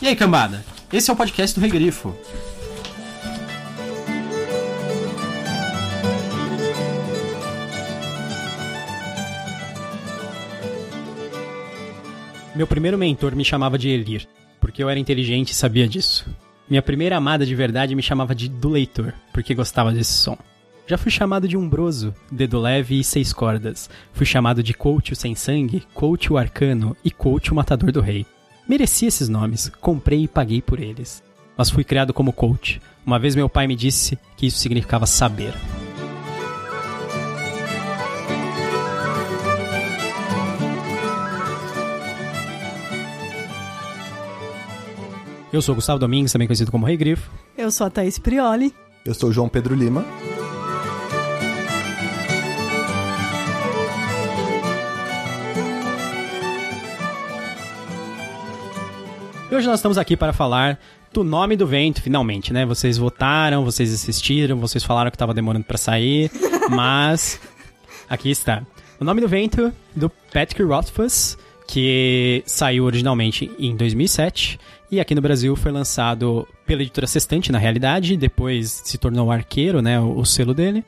E aí, cambada? Esse é o podcast do Regrifo. Meu primeiro mentor me chamava de Elir, porque eu era inteligente e sabia disso. Minha primeira amada de verdade me chamava de do leitor, porque gostava desse som. Já fui chamado de umbroso, dedo leve e seis cordas. Fui chamado de coach o sem sangue, coach o arcano e coach o matador do rei. Mereci esses nomes, comprei e paguei por eles. Mas fui criado como coach. Uma vez meu pai me disse que isso significava saber. Eu sou Gustavo Domingues, também conhecido como Rei Grifo. Eu sou a Thaís Prioli. Eu sou o João Pedro Lima. E hoje nós estamos aqui para falar do Nome do Vento, finalmente, né? Vocês votaram, vocês assistiram, vocês falaram que estava demorando para sair, mas aqui está. O Nome do Vento, do Patrick Rothfuss, que saiu originalmente em 2007 e aqui no Brasil foi lançado pela editora Sextante, na realidade, depois se tornou Arqueiro, né, o, o selo dele,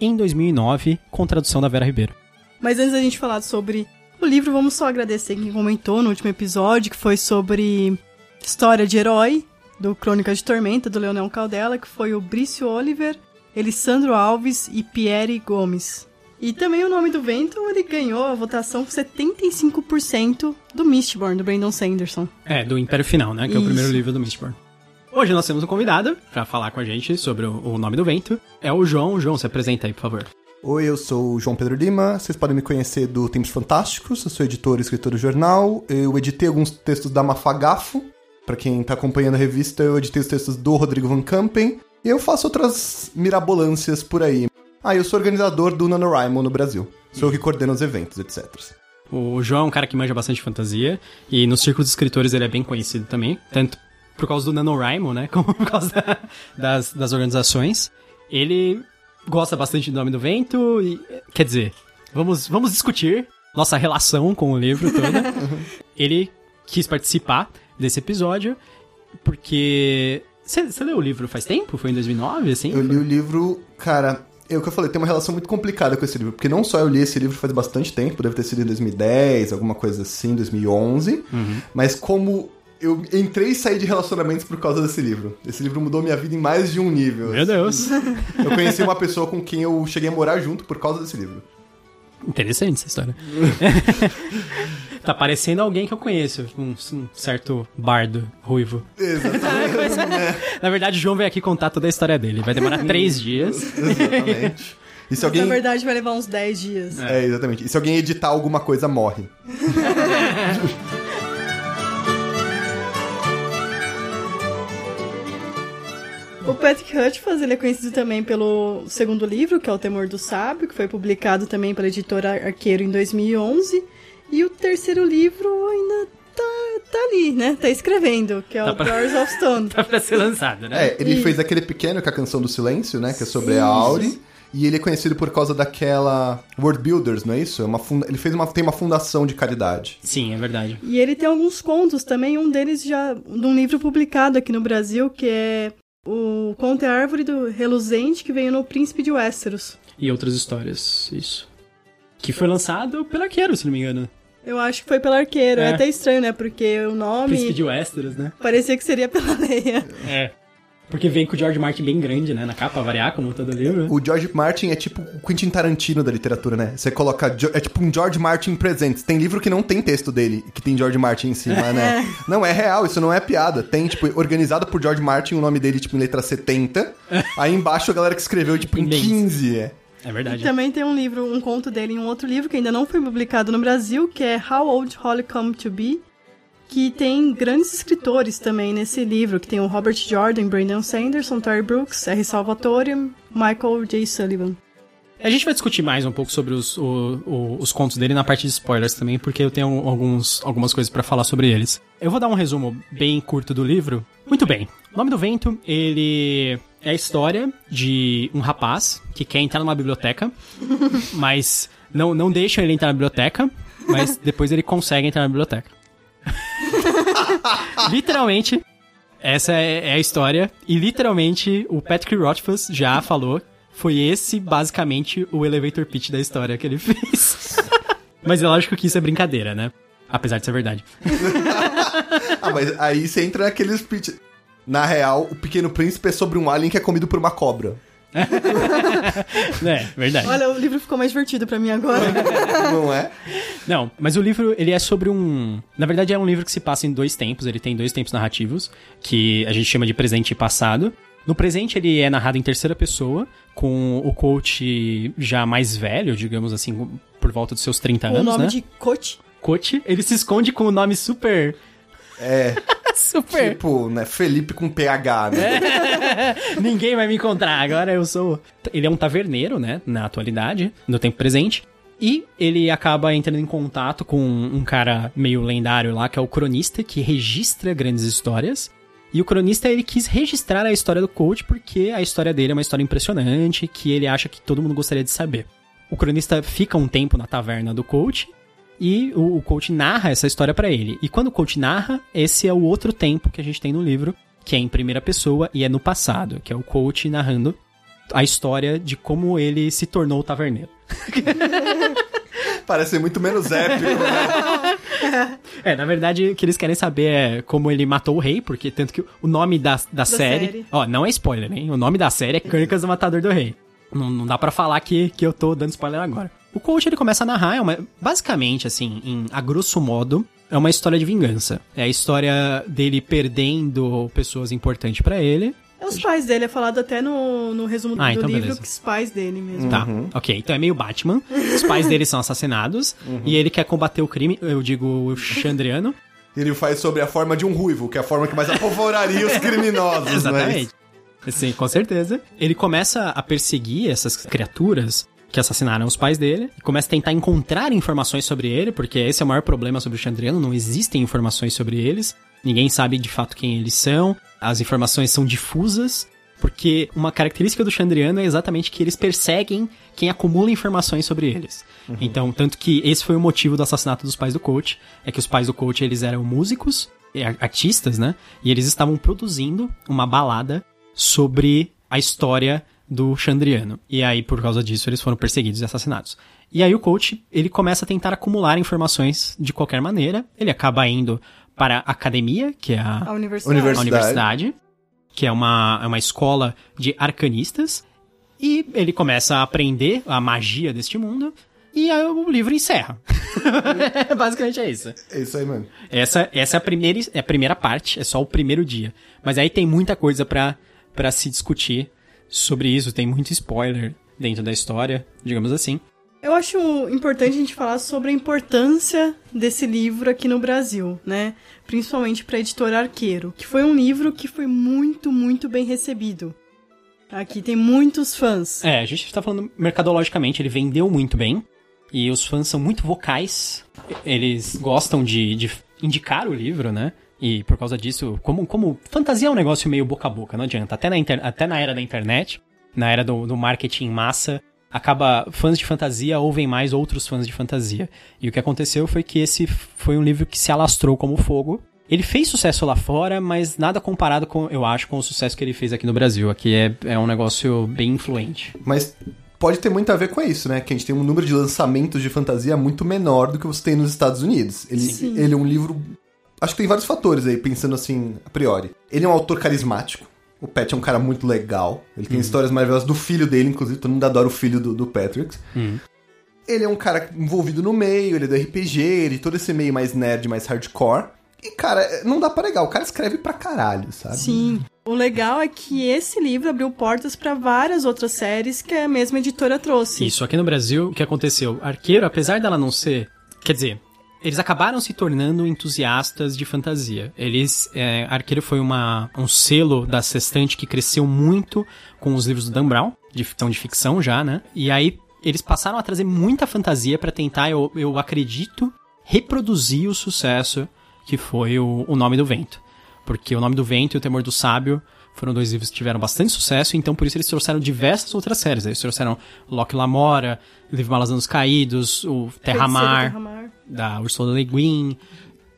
em 2009, com tradução da Vera Ribeiro. Mas antes da gente falar sobre o livro, vamos só agradecer quem comentou no último episódio, que foi sobre História de Herói, do Crônica de Tormenta, do Leonel Caldela, que foi o Brício Oliver, Elisandro Alves e Pierre Gomes. E também o Nome do Vento, ele ganhou a votação com 75% do Mistborn, do Brandon Sanderson. É, do Império Final, né, que é o Isso. primeiro livro do Mistborn. Hoje nós temos um convidado para falar com a gente sobre o, o Nome do Vento. É o João. João, se apresenta aí, por favor. Oi, eu sou o João Pedro Lima. Vocês podem me conhecer do Tempos Fantásticos. Eu sou editor e escritor do jornal. Eu editei alguns textos da Mafagafo. Pra quem tá acompanhando a revista, eu editei os textos do Rodrigo Van Campen. E eu faço outras mirabolâncias por aí. Ah, eu sou organizador do NaNoWriMo no Brasil. Sou eu que coordena os eventos, etc. O João é um cara que manja bastante fantasia, e nos círculos de escritores ele é bem conhecido também, tanto por causa do NaNoWriMo, né, como por causa da- das, das organizações. Ele gosta bastante do Nome do Vento, e, quer dizer, vamos, vamos discutir nossa relação com o livro toda. ele quis participar desse episódio, porque... Você leu o livro faz tempo? Foi em 2009, assim? Eu li o livro, cara, é o que eu falei, tem uma relação muito complicada com esse livro, porque não só eu li esse livro faz bastante tempo, deve ter sido em 2010, alguma coisa assim, 2011, mas como eu entrei e saí de relacionamentos por causa desse livro. Esse livro mudou minha vida em mais de um nível. Meu Deus. Eu conheci uma pessoa com quem eu cheguei a morar junto por causa desse livro. Interessante essa história. tá parecendo alguém que eu conheço, um, um certo bardo ruivo. Exatamente. Na verdade, o João veio aqui contar toda a história dele. Vai demorar três dias. Exatamente. E se Na alguém. verdade, vai levar uns 10 dias. É, exatamente. E se alguém editar alguma coisa, morre. O Patrick Hutchins, ele é conhecido também pelo segundo livro, que é O Temor do Sábio, que foi publicado também pela editora Arqueiro em 2011. E o terceiro livro ainda tá, tá ali, né? Tá escrevendo, que é Tá o pra- Doors of Stone. Tá pra ser lançado, né? É, ele E- fez aquele pequeno, que é a canção do silêncio, né? Que é sobre Sim. a Auri. E ele é conhecido por causa daquela World Builders, não é isso? É uma funda... Ele fez uma... tem uma fundação de caridade. Sim, é verdade. E ele tem alguns contos também, um deles já de um livro publicado aqui no Brasil, que é o Conto é a Árvore do Reluzente, que veio no Príncipe de Westeros. E outras histórias, isso. Que foi lançado pelo Arqueiro, se não me engano. Eu acho que foi pelo Arqueiro. É, É. até estranho, né? Porque o nome Príncipe de Westeros, né? parecia que seria pela Leia. É. Porque vem com o George Martin bem grande, né? Na capa, variar, como todo livro. O George Martin é tipo o Quentin Tarantino da literatura, né? Você coloca. É tipo um George Martin Presents. Tem livro que não tem texto dele, que tem George Martin em cima, né? Não, é real, isso não é piada. Tem, tipo, organizado por George Martin, o nome dele, tipo, em letra 70. Aí embaixo a galera que escreveu, tipo, em Imenso. 15. É. É verdade. Também tem um livro, um conto dele em um outro livro que ainda não foi publicado no Brasil, que é How Old Holly Come to Be, que tem grandes escritores também nesse livro, que tem o Robert Jordan, Brandon Sanderson, Terry Brooks, R. Salvatore, Michael J. Sullivan. A gente vai discutir mais um pouco sobre os, o- o- os contos dele na parte de spoilers também, porque eu tenho alguns, algumas coisas pra falar sobre eles. Eu vou dar um resumo bem curto do livro. Muito bem. O Nome do Vento, ele é a história de um rapaz que quer entrar numa biblioteca, mas não, não deixam ele entrar na biblioteca, mas depois ele consegue entrar na biblioteca. literalmente, essa é, é a história. E literalmente, o Patrick Rothfuss já falou. Foi esse, basicamente, o elevator pitch da história que ele fez. Mas é lógico que isso é brincadeira, né? Apesar de ser verdade. ah, mas aí você entra naqueles pitch. Na real, o Pequeno Príncipe é sobre um alien que é comido por uma cobra. é, verdade. Olha, o livro ficou mais divertido para mim agora. Não é? Não, mas o livro, ele é sobre um... Na verdade, é um livro que se passa em dois tempos. Ele tem dois tempos narrativos, que a gente chama de presente e passado. No presente, ele é narrado em terceira pessoa, com o coach já mais velho, digamos assim, por volta dos seus 30 o anos, nome né? de coach. Coach, ele se esconde com o nome super... É. super... Tipo, né? Felipe com PH, né? Ninguém vai me encontrar, agora eu sou... Ele é um taverneiro, né, na atualidade, no tempo presente. E ele acaba entrando em contato com um cara meio lendário lá, que é o cronista, que registra grandes histórias. E o cronista, ele quis registrar a história do coach porque a história dele é uma história impressionante, que ele acha que todo mundo gostaria de saber. O cronista fica um tempo na taverna do coach e o, o coach narra essa história para ele. E quando o coach narra, esse é o outro tempo que a gente tem no livro, que é em primeira pessoa e é no passado, que é o coach narrando a história de como ele se tornou taverneiro. Parece ser muito menos épico, né? É, na verdade, o que eles querem saber é como ele matou o rei, porque tanto que o nome da, da, série, série. Ó, não é spoiler, hein? O nome da série é Crônicas do Matador do Rei. Não, não dá para falar que, que eu tô dando spoiler agora. O coach, ele começa a narrar, é uma, basicamente, assim, em, a grosso modo, é uma história de vingança. É a história dele perdendo pessoas importantes para ele. É os pais dele, é falado até no, no resumo Ah, do então livro beleza. que os pais dele mesmo. Tá, ok. Então é meio Batman. Os pais dele são assassinados. E ele quer combater o crime, eu digo o Chandriano. Ele faz sobre a forma de um ruivo, que é a forma que mais apavoraria os criminosos, né? Exatamente. Sim, com certeza. Ele começa a perseguir essas criaturas que assassinaram os pais dele, e começa a tentar encontrar informações sobre ele, porque esse é o maior problema sobre o Chandriano, não existem informações sobre eles, ninguém sabe de fato quem eles são, as informações são difusas, porque uma característica do Chandriano é exatamente que eles perseguem quem acumula informações sobre eles. Então, tanto que esse foi o motivo do assassinato dos pais do coach, é que os pais do coach eles eram músicos, e ar- artistas, né? E eles estavam produzindo uma balada sobre a história do Chandriano. E aí, por causa disso, eles foram perseguidos e assassinados. E aí o coach, ele começa a tentar acumular informações de qualquer maneira. Ele acaba indo para a academia, que é a, A universidade. Univers- a universidade, que é uma, é uma escola de arcanistas. E ele começa a aprender a magia deste mundo. E aí o livro encerra. Basicamente é isso. É isso aí, mano. Essa, essa é, a primeira, é a primeira parte, é só o primeiro dia. Mas aí tem muita coisa pra se discutir sobre isso, tem muito spoiler dentro da história, digamos assim. Eu acho importante a gente falar sobre a importância desse livro aqui no Brasil, né? Principalmente para a editora Arqueiro, que foi um livro que foi muito, muito bem recebido. Aqui tem muitos fãs. É, a gente tá falando mercadologicamente, ele vendeu muito bem. E os fãs são muito vocais. Eles gostam de, de indicar o livro, né? E por causa disso, como, como fantasia é um negócio meio boca a boca, não adianta. Até na, inter- até na era da internet, na era do, do marketing em massa, acaba fãs de fantasia ouvem mais outros fãs de fantasia. E o que aconteceu foi que esse foi um livro que se alastrou como fogo. Ele fez sucesso lá fora, mas nada comparado com, eu acho, com o sucesso que ele fez aqui no Brasil. Aqui é, é um negócio bem influente. Mas pode ter muito a ver com isso, né? Que a gente tem um número de lançamentos de fantasia muito menor do que você tem nos Estados Unidos. Ele, Sim. ele é um livro. Acho que tem vários fatores aí, pensando assim, a priori. Ele é um autor carismático. O Pat é um cara muito legal. Ele tem histórias maravilhosas do filho dele, inclusive. Todo mundo adora o filho do, do Patrick. Ele é um cara envolvido no meio, ele é do RPG, ele é todo esse meio mais nerd, mais hardcore. E, cara, não dá pra negar, o cara escreve pra caralho, sabe? Sim. O legal é que esse livro abriu portas para várias outras séries que a mesma editora trouxe. Isso, aqui no Brasil, o que aconteceu? Arqueiro, apesar dela não ser. Quer dizer, eles acabaram se tornando entusiastas de fantasia. Eles. É, Arqueiro foi uma, um selo da Sextante que cresceu muito com os livros do Dan Brown, de ficção de ficção já, né? E aí eles passaram a trazer muita fantasia pra tentar, eu, eu acredito, reproduzir o sucesso que foi o, o Nome do Vento. Porque O Nome do Vento e O Temor do Sábio foram dois livros que tiveram bastante sucesso, então por isso eles trouxeram diversas outras séries. Eles trouxeram Locke Lamora, Livro Malas Anos Caídos, o Terra Terra-Mar. Da Ursula Le Guin,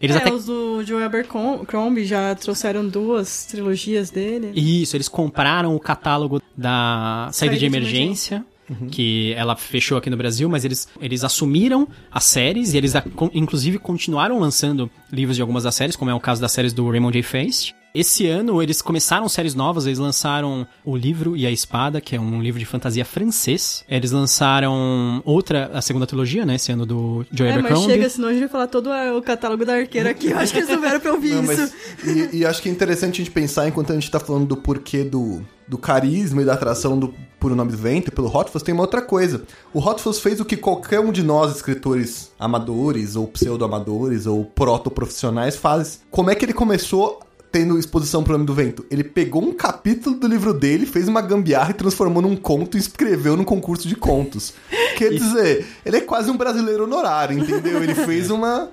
Eles é, até os do Joe Abercrombie já trouxeram duas trilogias dele. Isso, eles compraram o catálogo da saída, Saída de de emergência, que ela fechou aqui no Brasil, mas eles, eles assumiram as séries e eles, inclusive, continuaram lançando livros de algumas das séries, como é o caso das séries do Raymond J. Feist. Esse ano eles começaram séries novas, eles lançaram O Livro e a Espada, que é um livro de fantasia francês. Eles lançaram outra, a segunda trilogia, né, esse ano do Joe É, mas Abercrombie. chega, senão a gente vai falar todo o catálogo da arqueira aqui. Eu acho que eles não vieram pra ouvir Não, isso. mas, e, e acho que é interessante a gente pensar, enquanto a gente tá falando do porquê do, do carisma e da atração do Por o Nome do Vento, pelo Hot Fuzz, tem uma outra coisa. O Hot Fuzz fez o que qualquer um de nós, escritores amadores, ou pseudo-amadores, ou proto-profissionais, faz. Como é que ele começou tendo exposição pro Nome do Vento? Ele pegou um capítulo do livro dele, fez uma gambiarra e transformou num conto e escreveu num concurso de contos. Quer dizer, ele é quase um brasileiro honorário, entendeu? Ele fez uma...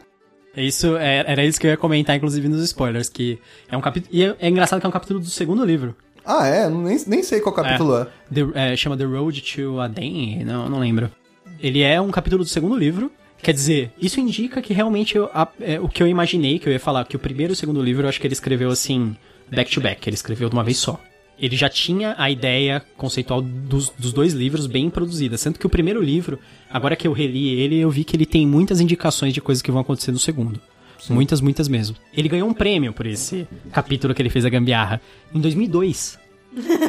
Isso, é- era isso que eu ia comentar, inclusive, nos spoilers, que é um capítulo... E é, é engraçado que é um capítulo do segundo livro. Ah, é? Nem, nem sei qual capítulo é. The- é, chama The Road to Aden, não, não lembro. Ele é um capítulo do segundo livro. Quer dizer, isso indica que realmente eu- a- é, o que eu imaginei, que eu ia falar, que o primeiro e o segundo livro, eu acho que ele escreveu assim, back to back, ele escreveu de uma vez só. Ele já tinha a ideia conceitual dos, dos dois livros bem produzida, sendo que o primeiro livro, agora que eu reli ele, eu vi que ele tem muitas indicações de coisas que vão acontecer no segundo. Muitas, muitas mesmo. Ele ganhou um prêmio por esse capítulo que ele fez a gambiarra em 2002.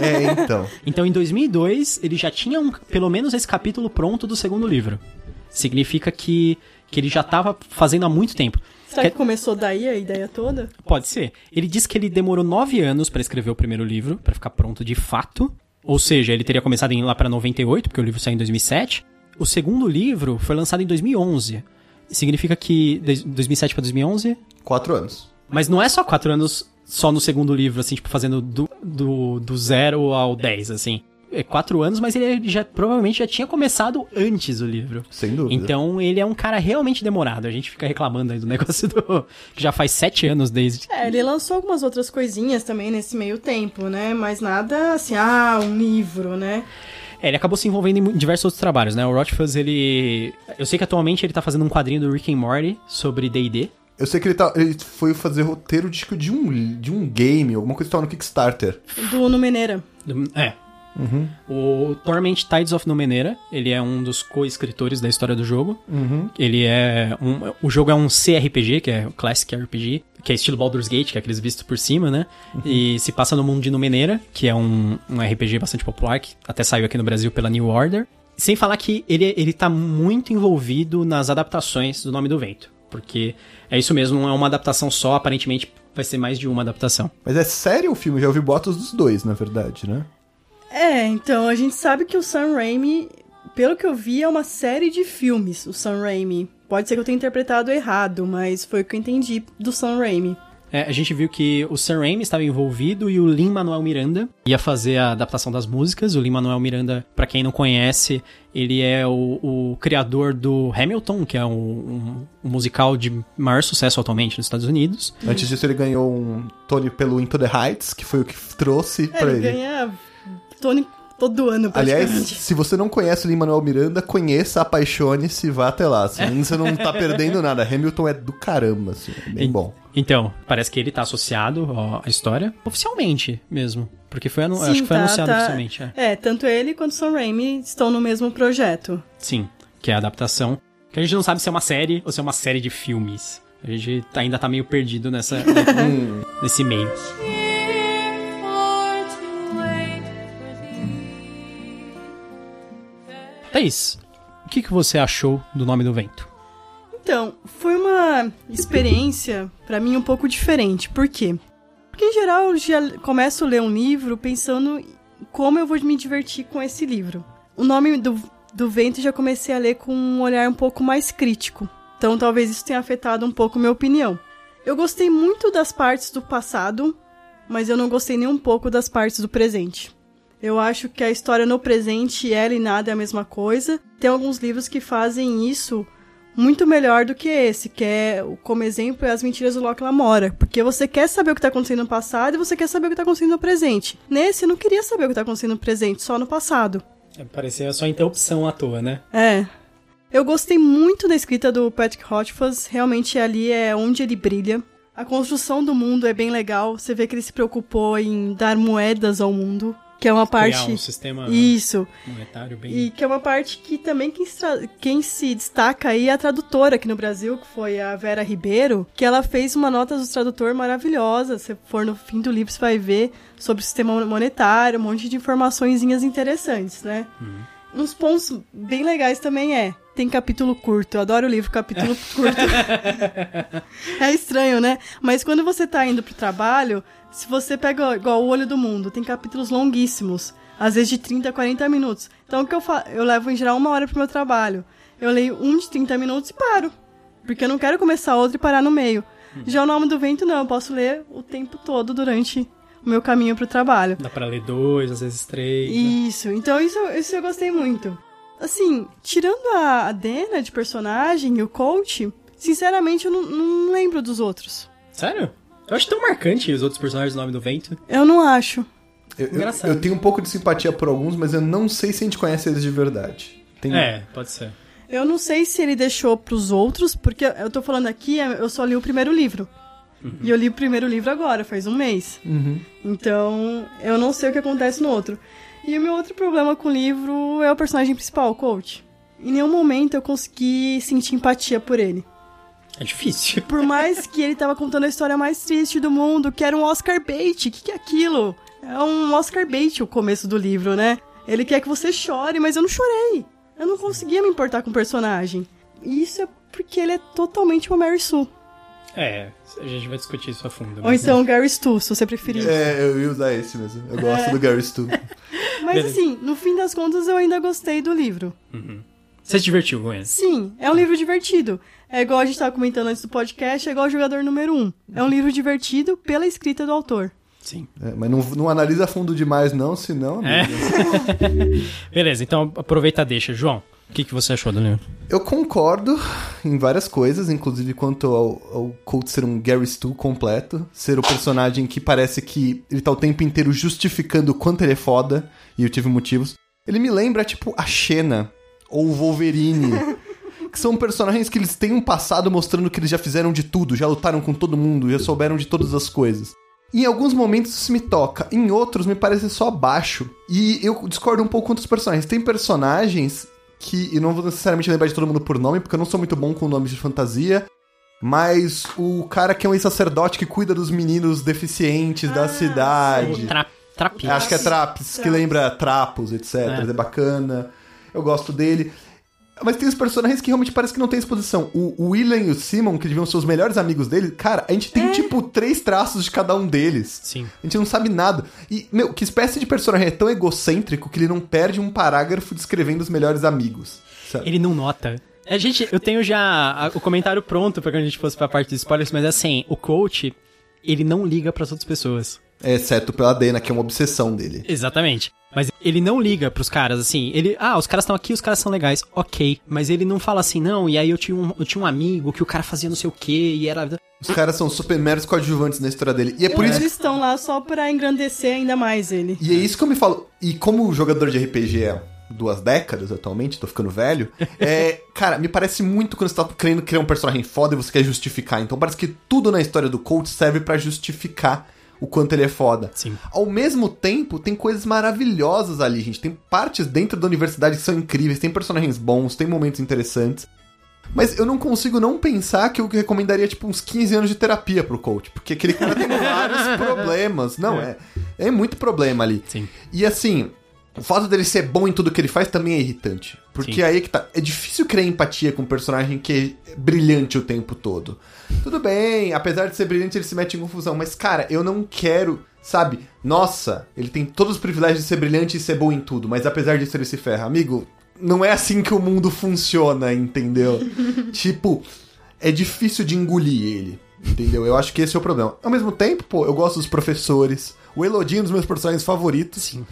É, então. Então, em 2002, ele já tinha um, pelo menos esse capítulo pronto do segundo livro. Significa que, que ele já estava fazendo há muito tempo. Será que começou daí a ideia toda? Pode ser. Ele diz que ele demorou nove anos para escrever o primeiro livro, para ficar pronto de fato. Ou seja, ele teria começado em lá para 98, porque o livro saiu em 2007. O segundo livro foi lançado em 2011. Significa que de 2007 para 2011 Quatro anos. mas não é só quatro anos só no segundo livro, assim, tipo, fazendo do, do, do zero ao 10, assim. É quatro anos, mas ele já provavelmente já tinha começado antes o livro. Sem dúvida. Então ele é um cara realmente demorado. A gente fica reclamando aí do negócio do. que já faz sete anos desde. É, ele lançou algumas outras coisinhas também nesse meio tempo, né? Mas nada assim, ah, um livro, né? É, ele acabou se envolvendo em diversos outros trabalhos, né? O Rothfuss, ele. Eu sei que atualmente ele tá fazendo um quadrinho do Rick and Morty sobre DD. Eu sei que ele, tá, ele foi fazer roteiro de, de, um, de um game, alguma coisa que tava no Kickstarter. Do Numenera. Do- É. O Torment Tides of Numenera, ele é um dos co-escritores da história do jogo. Ele é um, o jogo é um CRPG, que é o Classic RPG, que é estilo Baldur's Gate, que é aqueles vistos por cima, né? E se passa no mundo de Numenera, que é um, um RPG bastante popular, que até saiu aqui no Brasil pela New Order. Sem falar que ele, ele tá muito envolvido nas adaptações do Nome do Vento. Porque é isso mesmo, não é uma adaptação só, aparentemente vai ser mais de uma adaptação. Mas é sério o filme? Já ouvi boatos dos dois, na verdade, né? É, então a gente sabe que o Sam Raimi, pelo que eu vi, é uma série de filmes, o Sam Raimi. Pode ser que eu tenha interpretado errado, mas foi o que eu entendi do Sam Raimi. É, a gente viu que o Sam Raimi estava envolvido e o Lin-Manuel Miranda ia fazer a adaptação das músicas. O Lin-Manuel Miranda, pra quem não conhece, ele é o, o criador do Hamilton, que é um, um- um musical de maior sucesso atualmente nos Estados Unidos. Antes disso, ele ganhou um Tony pelo Into the Heights, que foi o que trouxe É, pra ele ele. ganha Tony todo ano, Aliás, se você não conhece o Lin-Manuel Miranda, conheça, apaixone-se, vá até lá. Assim, você não tá perdendo nada. Hamilton é do caramba, assim, é bem bom. Então, parece que ele tá associado ó, à história, oficialmente mesmo. Porque foi, anu Sim, acho que foi tá, anunciado tá. oficialmente. É. É, tanto ele quanto o Sam Raimi estão no mesmo projeto. Sim, que é a adaptação. Que a gente não sabe se é uma série ou se é uma série de filmes. A gente ainda tá meio perdido nessa, nesse meio. Thaís, o que, que você achou do Nome do Vento? Então, foi uma experiência, pra mim, um pouco diferente. Por quê? Porque, em geral, eu já começo a ler um livro pensando como eu vou me divertir com esse livro. O nome do, do vento já comecei a ler com um olhar um pouco mais crítico. Então, talvez isso tenha afetado um pouco minha opinião. Eu gostei muito das partes do passado, mas eu não gostei nem um pouco das partes do presente. Eu acho que a história no presente, ela e nada é a mesma coisa. Tem alguns livros que fazem isso muito melhor do que esse, que é, como exemplo, é As Mentiras do Locke Lamora. Porque você quer saber o que tá acontecendo no passado e você quer saber o que tá acontecendo no presente. Nesse, eu não queria saber o que tá acontecendo no presente, só no passado. É, parecia só interrupção à toa, né? É. Eu gostei muito da escrita do Patrick Rothfuss, realmente ali é onde ele brilha. A construção do mundo é bem legal, você vê que ele se preocupou em dar moedas ao mundo, que é uma Criar parte... um sistema Isso, monetário bem... e que é uma parte que também quem, quem se destaca aí é a tradutora aqui no Brasil, que foi a Vera Ribeiro, que ela fez uma nota do tradutor maravilhosa. Se for no fim do livro, você vai ver sobre o sistema monetário, um monte de informaçõezinhas interessantes, né? Uns pontos bem legais também é. Tem capítulo curto, eu adoro o livro capítulo curto. é estranho, né? Mas quando você tá indo pro trabalho, se você pega igual o Olho do Mundo, tem capítulos longuíssimos, às vezes de 30 a 40 minutos. Então o que eu faço? Eu levo em geral uma hora pro meu trabalho. Eu leio um de 30 minutos e paro. Porque eu não quero começar outro e parar no meio. Já o Nome do Vento, não, eu posso ler o tempo todo durante o meu caminho pro trabalho. Dá pra ler dois, às vezes três. né? Isso, então isso, isso eu gostei muito. Assim, tirando a, Dena de personagem e o coach, sinceramente eu não, não lembro dos outros. Sério? Eu acho tão marcante os outros personagens do Nome do Vento. Eu não acho. Eu, eu- Engraçado. eu tenho um pouco de simpatia por alguns, mas eu não sei se a gente conhece eles de verdade. Tem- É, pode ser. Eu não sei se ele deixou pros outros, porque eu tô falando aqui, eu só li o primeiro livro. E eu li o primeiro livro agora, faz um mês. Uhum. Então, eu não sei o que acontece no outro. E o meu outro problema com o livro é o personagem principal, o coach. Em nenhum momento eu consegui sentir empatia por ele. É difícil. Por mais que ele tava contando a história mais triste do mundo, que era um Oscar bait. O que, que é aquilo? É um Oscar bait o começo do livro, né? Ele quer que você chore, mas eu não chorei. Eu não conseguia me importar com o personagem. E isso é porque ele é totalmente uma Mary Sue. É, a gente vai discutir isso a fundo. Ou então Gary Stu, se você preferir. É, eu ia usar esse mesmo. Eu gosto do Gary Stu. Mas beleza. assim, no fim das contas eu ainda gostei do livro. Você se divertiu com ele? Sim, é um livro divertido. É igual a gente tava comentando antes do podcast, é igual o jogador número 1. Um. É um livro divertido pela escrita do autor. Sim. É, mas não, não analisa fundo demais, não, senão. É. Beleza, então aproveita e deixa. João, o que, que você achou do livro? Eu concordo em várias coisas, inclusive quanto ao, ao Colt ser um Gary Stu completo, ser o personagem que parece que ele tá o tempo inteiro justificando o quanto ele é foda, e eu tive motivos. Ele me lembra, tipo, a Xena ou o Wolverine. Que são personagens que eles têm um passado mostrando que eles já fizeram de tudo, já lutaram com todo mundo, já souberam de todas as coisas. Em alguns momentos isso me toca, em outros me parece só baixo. E eu discordo um pouco com outros personagens. Tem personagens que, e não vou necessariamente lembrar de todo mundo por nome, porque eu não sou muito bom com nomes de fantasia, mas o cara que é um ex-sacerdote que cuida dos meninos deficientes da cidade. Tra Trapias. Acho que é Traps, que lembra trapos, etc. É. É. bacana. Eu gosto dele. Mas tem os personagens que realmente parece que não tem exposição. O, William e o Simon, que deviam ser os melhores amigos dele, cara, a gente tem tipo três traços de cada um deles. Sim. A gente não sabe nada. E, meu, que espécie de personagem é tão egocêntrico que ele não perde um parágrafo descrevendo os melhores amigos? sabe? Ele não nota. A gente, eu tenho já o comentário pronto pra quando a gente fosse pra parte dos spoilers, mas assim, o coach, ele não liga pras outras pessoas. Exceto pela Dena, que é uma obsessão dele. Exatamente. Mas ele não liga pros caras, assim. Ele, ah, os caras estão aqui, os caras são legais, ok. Mas ele não fala assim, não, e aí eu tinha um, eu tinha um amigo que o cara fazia não sei o quê, e era. Os caras são super meros coadjuvantes na história dele. E é por isso Eles estão lá só pra engrandecer ainda mais ele. E é isso que eu me falo. E como jogador de RPG há duas décadas atualmente, tô ficando velho, é. Cara, me parece muito quando você tá querendo criar um personagem foda e você quer justificar. Então parece que tudo na história do Colt serve pra justificar o quanto ele é foda. Sim. Ao mesmo tempo, tem coisas maravilhosas ali, gente. Tem partes dentro da universidade que são incríveis, tem personagens bons, tem momentos interessantes. Mas eu não consigo não pensar que eu recomendaria, tipo, uns 15 anos de terapia pro coach. Porque aquele cara tem vários problemas. Não, é. É muito problema ali. Sim. E assim, o fato dele ser bom em tudo que ele faz também é irritante. Porque Sim. aí que tá. É difícil criar empatia com um personagem que é brilhante o tempo todo. Tudo bem, apesar de ser brilhante, ele se mete em confusão. Mas, cara, eu não quero. Sabe? Nossa, ele tem todos os privilégios de ser brilhante e ser bom em tudo, mas apesar disso ele se ferra. Amigo, não é assim que o mundo funciona, entendeu? tipo, é difícil de engolir ele, entendeu? Eu acho que esse é o problema. Ao mesmo tempo, pô, eu gosto dos professores. O Elodinho é um dos meus personagens favoritos. Sim.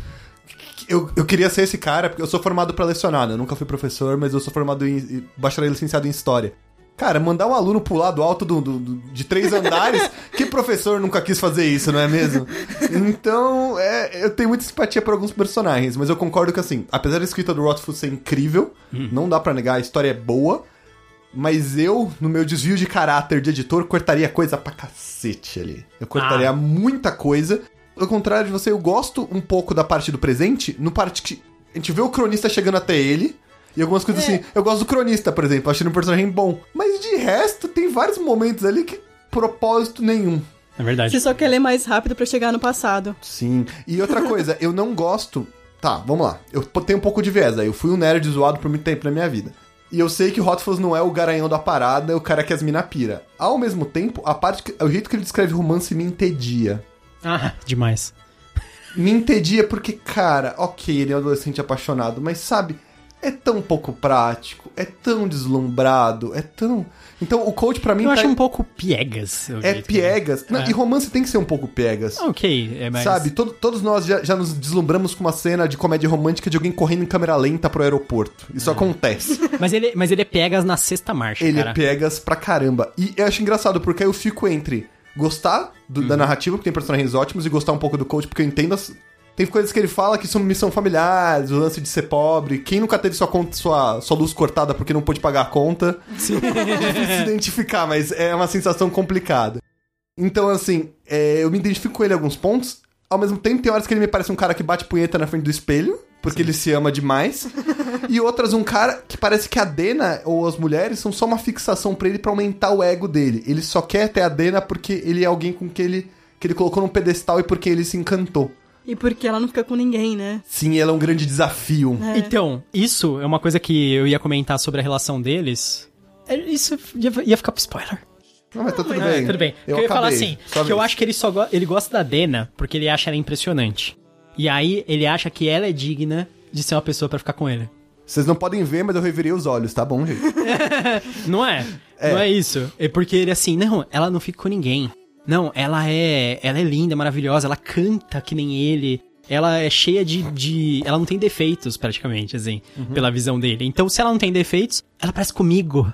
Eu, eu queria ser esse cara, porque eu sou formado pra lecionar, né? Eu nunca fui professor, mas eu sou formado em bacharel licenciado em História. Cara, mandar um aluno pular do alto do, do- do- de três andares, que professor nunca quis fazer isso, não é mesmo? Então, é, eu tenho muita simpatia por alguns personagens, mas eu concordo que, assim, apesar da escrita do Rothfuss ser incrível, não dá pra negar, a história é boa, mas eu, no meu desvio de caráter de editor, cortaria coisa pra cacete ali. Eu cortaria Ah. muita coisa. Ao contrário de você, eu gosto um pouco da parte do presente, no parte que a gente vê o cronista chegando até ele. E algumas coisas assim. Eu gosto do cronista, por exemplo, achei ele um personagem bom. Mas de resto, tem vários momentos ali que propósito nenhum. É verdade. Você só quer ler mais rápido pra chegar no passado. Sim. E outra coisa, eu não gosto. Tá, vamos lá. Eu tenho um pouco de viés aí. Eu fui um nerd zoado por muito tempo na minha vida. E eu sei que o Hotfuss não é o garanhão da parada, é o cara que as mina pira. Ao mesmo tempo, a parte que, o jeito que ele descreve romance me entedia. Ah, demais. Me entedia porque, cara, ok, ele é um adolescente apaixonado, mas sabe, é tão pouco prático, é tão deslumbrado, é tão. Então o coach pra mim Eu tá- acho um pouco piegas. é jeito que- piegas. Não, É. E romance tem que ser um pouco piegas. Ok, é mais... Sabe, todo- todos nós já, já nos deslumbramos com uma cena de comédia romântica de alguém correndo em câmera lenta pro aeroporto. Isso acontece. Mas ele, mas ele é piegas na sexta marcha, Ele cara. é piegas pra caramba. E eu acho engraçado, porque aí eu fico entre gostar do- Uhum. da narrativa, porque tem personagens ótimos, e gostar um pouco do coach, porque eu entendo as... Tem coisas que ele fala que são missão familiares, o lance de ser pobre. Quem nunca teve sua, conta, sua, sua luz cortada porque não pôde pagar a conta? Difícil se identificar, mas é uma sensação complicada. Então, assim, é, eu me identifico com ele em alguns pontos. Ao mesmo tempo, tem horas que ele me parece um cara que bate punheta na frente do espelho, porque ele se ama demais. e outras, um cara que parece que a Dena ou as mulheres são só uma fixação pra ele pra aumentar o ego dele. Ele só quer ter a Dena porque ele é alguém com que ele, que ele colocou num pedestal e porque ele se encantou. E porque ela não fica com ninguém, né? Sim, ela é um grande desafio. É. Então, isso é uma coisa que eu ia comentar sobre a relação deles. É, Isso ia, ia ficar pro spoiler. Não, mas tá tudo Ah, bem. tudo bem. Eu, eu ia falar assim, que eu acho que ele só go- ele gosta da Dena porque ele acha ela impressionante. E aí ele acha que ela é digna de ser uma pessoa pra ficar com ele. Vocês não podem ver, mas eu revirei os olhos, tá bom, gente? Não é? Não é isso. É porque ele assim, não, ela não fica com ninguém. Não, ela é, ela é linda, maravilhosa, ela canta que nem ele. Ela é cheia de, de. Ela não tem defeitos, praticamente, assim, Uhum. pela visão dele. Então, se ela não tem defeitos, ela parece comigo.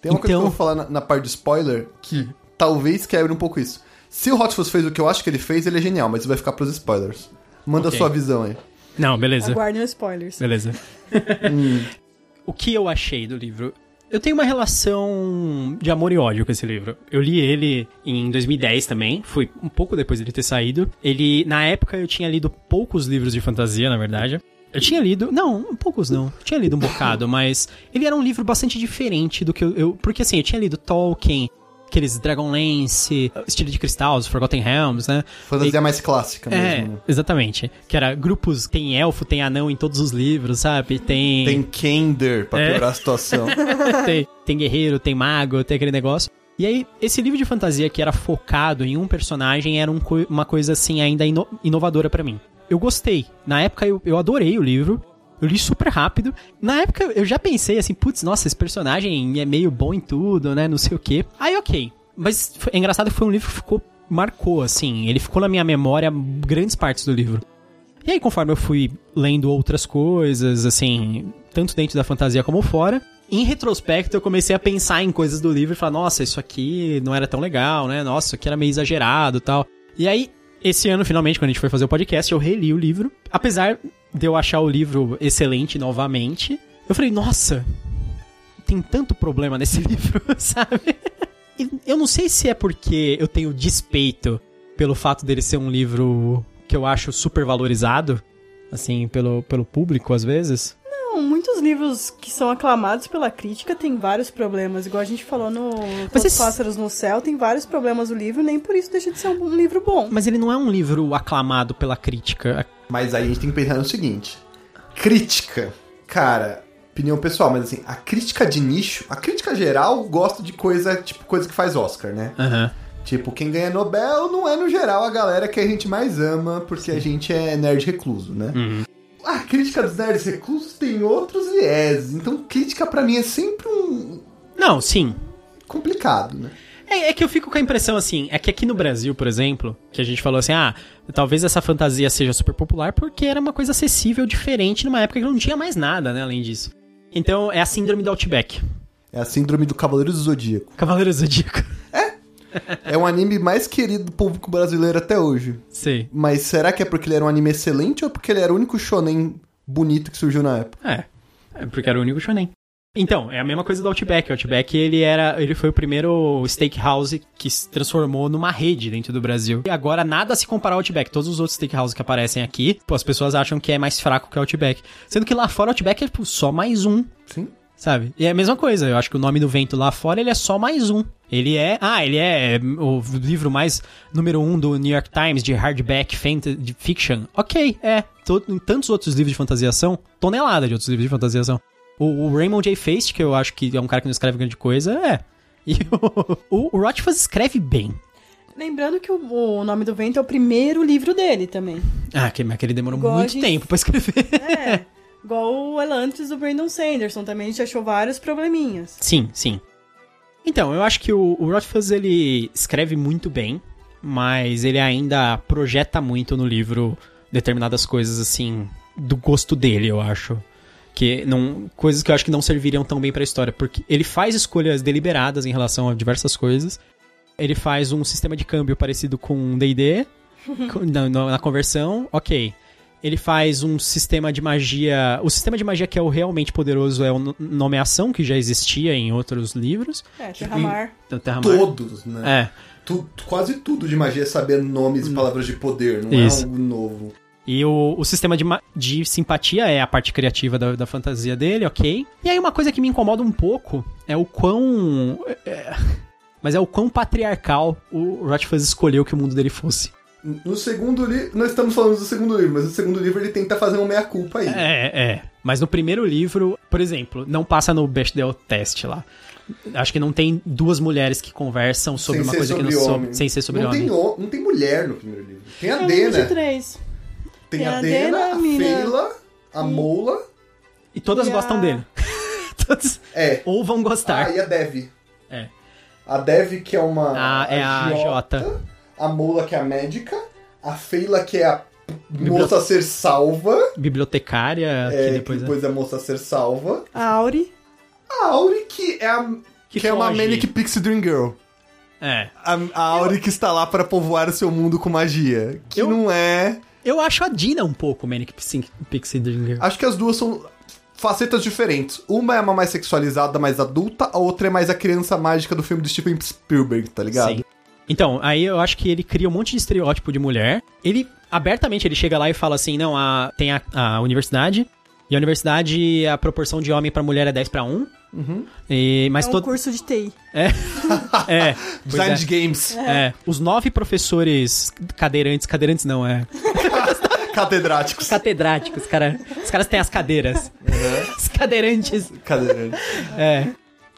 Tem uma coisa que eu Então- vou falar na, na parte de spoiler que talvez quebre um pouco isso. Se o Hotfuss fez o que eu acho que ele fez, ele é genial, mas isso vai ficar pros spoilers. Manda Ok. a sua visão aí. Não, beleza. Aguardem os spoilers. Beleza. o que eu achei do livro? Eu tenho uma relação de amor e ódio com esse livro. Eu li ele em 2010 também, foi um pouco depois dele ter saído. Ele, na época, eu tinha lido poucos livros de fantasia, na verdade. Eu tinha lido, não, poucos não. Eu tinha lido um bocado, mas ele era um livro bastante diferente do que eu, eu porque assim, eu tinha lido Tolkien, aqueles Dragonlance, Estilo de Cristal, os Forgotten Realms, né? Fantasia mais clássica É, mesmo. né? exatamente. Que era grupos, tem elfo, tem anão em todos os livros, sabe? Tem. Tem Kender pra É. piorar a situação. tem, tem guerreiro, tem mago, tem aquele negócio. E aí, esse livro de fantasia que era focado em um personagem era um co- uma coisa assim ainda ino- inovadora pra mim. Eu gostei. Na época eu, eu adorei o livro. Eu li super rápido. Na época eu já pensei assim, putz, nossa, esse personagem é meio bom em tudo, né? Não sei o quê. Aí, ok. Mas é engraçado que foi um livro que ficou. marcou, assim. Ele ficou na minha memória grandes partes do livro. E aí, conforme eu fui lendo outras coisas, assim, tanto dentro da fantasia como fora, em retrospecto eu comecei a pensar em coisas do livro e falar, nossa, isso aqui não era tão legal, né? Nossa, isso aqui era meio exagerado tal. E aí, esse ano, finalmente, quando a gente foi fazer o podcast, eu reli o livro. Apesar de eu achar o livro excelente novamente, eu falei, nossa, tem tanto problema nesse livro, sabe? E eu não sei se é porque eu tenho despeito pelo fato dele ser um livro que eu acho super valorizado, assim, pelo, pelo público às vezes. Muitos livros que são aclamados pela crítica têm vários problemas. Igual a gente falou no Os esse- Pássaros no Céu, tem vários problemas o livro, nem por isso deixa de ser um, livro bom. Mas ele não é um livro aclamado pela crítica. Mas aí a gente tem que pensar no seguinte: crítica. Cara, opinião pessoal, mas assim, a crítica de nicho, a crítica geral gosta de coisa, tipo, coisa que faz Oscar, né? Aham. Tipo, quem ganha Nobel não é, no geral, a galera que a gente mais ama, porque a gente é nerd recluso, né? Uhum. A crítica dos nerds reclusos tem outros viés. Então, crítica pra mim é sempre um Não, sim. complicado, né? É, é que eu fico com a impressão assim, é que aqui no Brasil, por exemplo, que a gente falou assim, ah, talvez essa fantasia seja super popular porque era uma coisa acessível, diferente, numa época que não tinha mais nada, né, além disso. Então, é a síndrome do Outback. É a síndrome do Cavaleiro do Zodíaco. Cavaleiro Zodíaco. É um anime mais querido do público brasileiro até hoje. Sei. Mas será que é porque ele era um anime excelente ou porque ele era o único shonen bonito que surgiu na época? É. É porque era o único shonen. Então, é a mesma coisa do Outback. O Outback, ele era, ele foi o primeiro steakhouse que se transformou numa rede dentro do Brasil. E agora nada se compara ao Outback. Todos os outros steakhouses que aparecem aqui, pô, as pessoas acham que é mais fraco que o Outback. Sendo que lá fora o Outback é tipo, só mais um, Sim. sabe? E é a mesma coisa. Eu acho que o nome do vento lá fora, ele é só mais um. Ele é, ah, ele é o livro mais número um do New York Times de hardback fantasy, de fiction. Ok, é. Em tantos outros livros de fantasiação, tonelada de outros livros de fantasiação. O, o Raymond J. Feist, que eu acho que é um cara que não escreve grande coisa, é. E o, o, Rothfuss escreve bem. Lembrando que o, o Nome do Vento é o primeiro livro dele também. Ah, que, mas que ele demorou Igual muito gente- tempo pra escrever. É. Igual o Elantis do Brandon Sanderson também, a gente achou vários probleminhas. Sim, sim. Então, eu acho que o, o Rothfuss, ele escreve muito bem, mas ele ainda projeta muito no livro determinadas coisas, assim, do gosto dele, eu acho. Que não, coisas que eu acho que não serviriam tão bem pra história, porque ele faz escolhas deliberadas em relação a diversas coisas. Ele faz um sistema de câmbio parecido com D&D, com- na, na- na conversão, ok. Ele faz um sistema de magia. O sistema de magia que é o realmente poderoso é o no- nomeação, que já existia em outros livros. É, Terramar. da Terra-Mar. Todos, né? É. Tu- quase tudo de magia é saber nomes e palavras de poder, não Isso. é algo novo. E o, o sistema de, de simpatia é a parte criativa da, da fantasia dele, ok. E aí uma coisa que me incomoda um pouco é o quão. é- mas é o quão patriarcal o Rothfuss escolheu que o mundo dele fosse. No segundo livro, nós estamos falando do segundo livro, mas no segundo livro ele tenta fazer um meia-culpa aí. É, é. Mas no primeiro livro, por exemplo, não passa no Bechdel test lá. Acho que não tem duas mulheres que conversam sobre Sem uma coisa que não sobre homem. sem ser sobre não homem. Tem, ho- não tem mulher no primeiro livro. Tem a É o livro de Dena. três. Tem Tem a a Dena, Dena, a. Feila, a Mola. E todas E a- gostam dele. Todas- É. Ou vão gostar. Ah, e a Dev. É. A Dev, que é uma. Ah, é a Jota. A Mola, que é a médica. A Feila, que é a moça a ser salva. Bibliotecária, É, que que depois, depois, é a moça a ser salva. A Auri. A Auri, que é a. Que Que, é uma. Manic Pixie Dream Girl. é. A, a Auri que está lá para povoar o seu mundo com magia. Que Eu- não é. Eu acho a Dina um pouco Manic Pixie Pixie Dream Girl. Acho que as duas são facetas diferentes. Uma é uma mais sexualizada, mais adulta, a outra é mais a criança mágica do filme do Steven Spielberg, tá ligado? Sim. Então, aí eu acho que ele cria um monte de estereótipo de mulher. Ele, abertamente, ele chega lá e fala assim, não, a, tem a, a universidade, e a universidade, a proporção de homem pra mulher é 10 pra 1. E, mas é um todo... curso de TI. É, pois Design é. de games. É, os nove professores cadeirantes, cadeirantes não, é Catedráticos. catedráticos, cara. Os caras têm as cadeiras. Os cadeirantes. Cadeirante. É.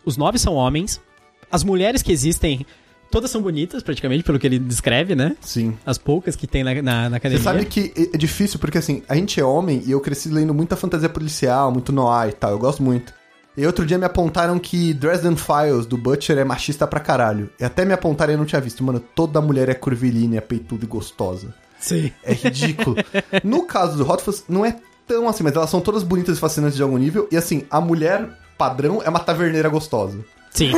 Os nove são homens. As mulheres que existem, todas são bonitas, praticamente, pelo que ele descreve, né? Sim. As poucas que tem na, na, na Você academia. sabe que é difícil, porque assim, a gente é homem e eu cresci lendo muita fantasia policial, muito noir e tal, eu gosto muito. E outro dia me apontaram que Dresden Files, do Butcher, é machista pra caralho. E até me apontaram e eu não tinha visto. Mano, toda mulher é curvilínea, peituda e gostosa. Sim. É ridículo. no caso do Hot Fuzz, não é tão assim, mas elas são todas bonitas e fascinantes de algum nível. E assim, a mulher padrão é uma taverneira gostosa. Sim.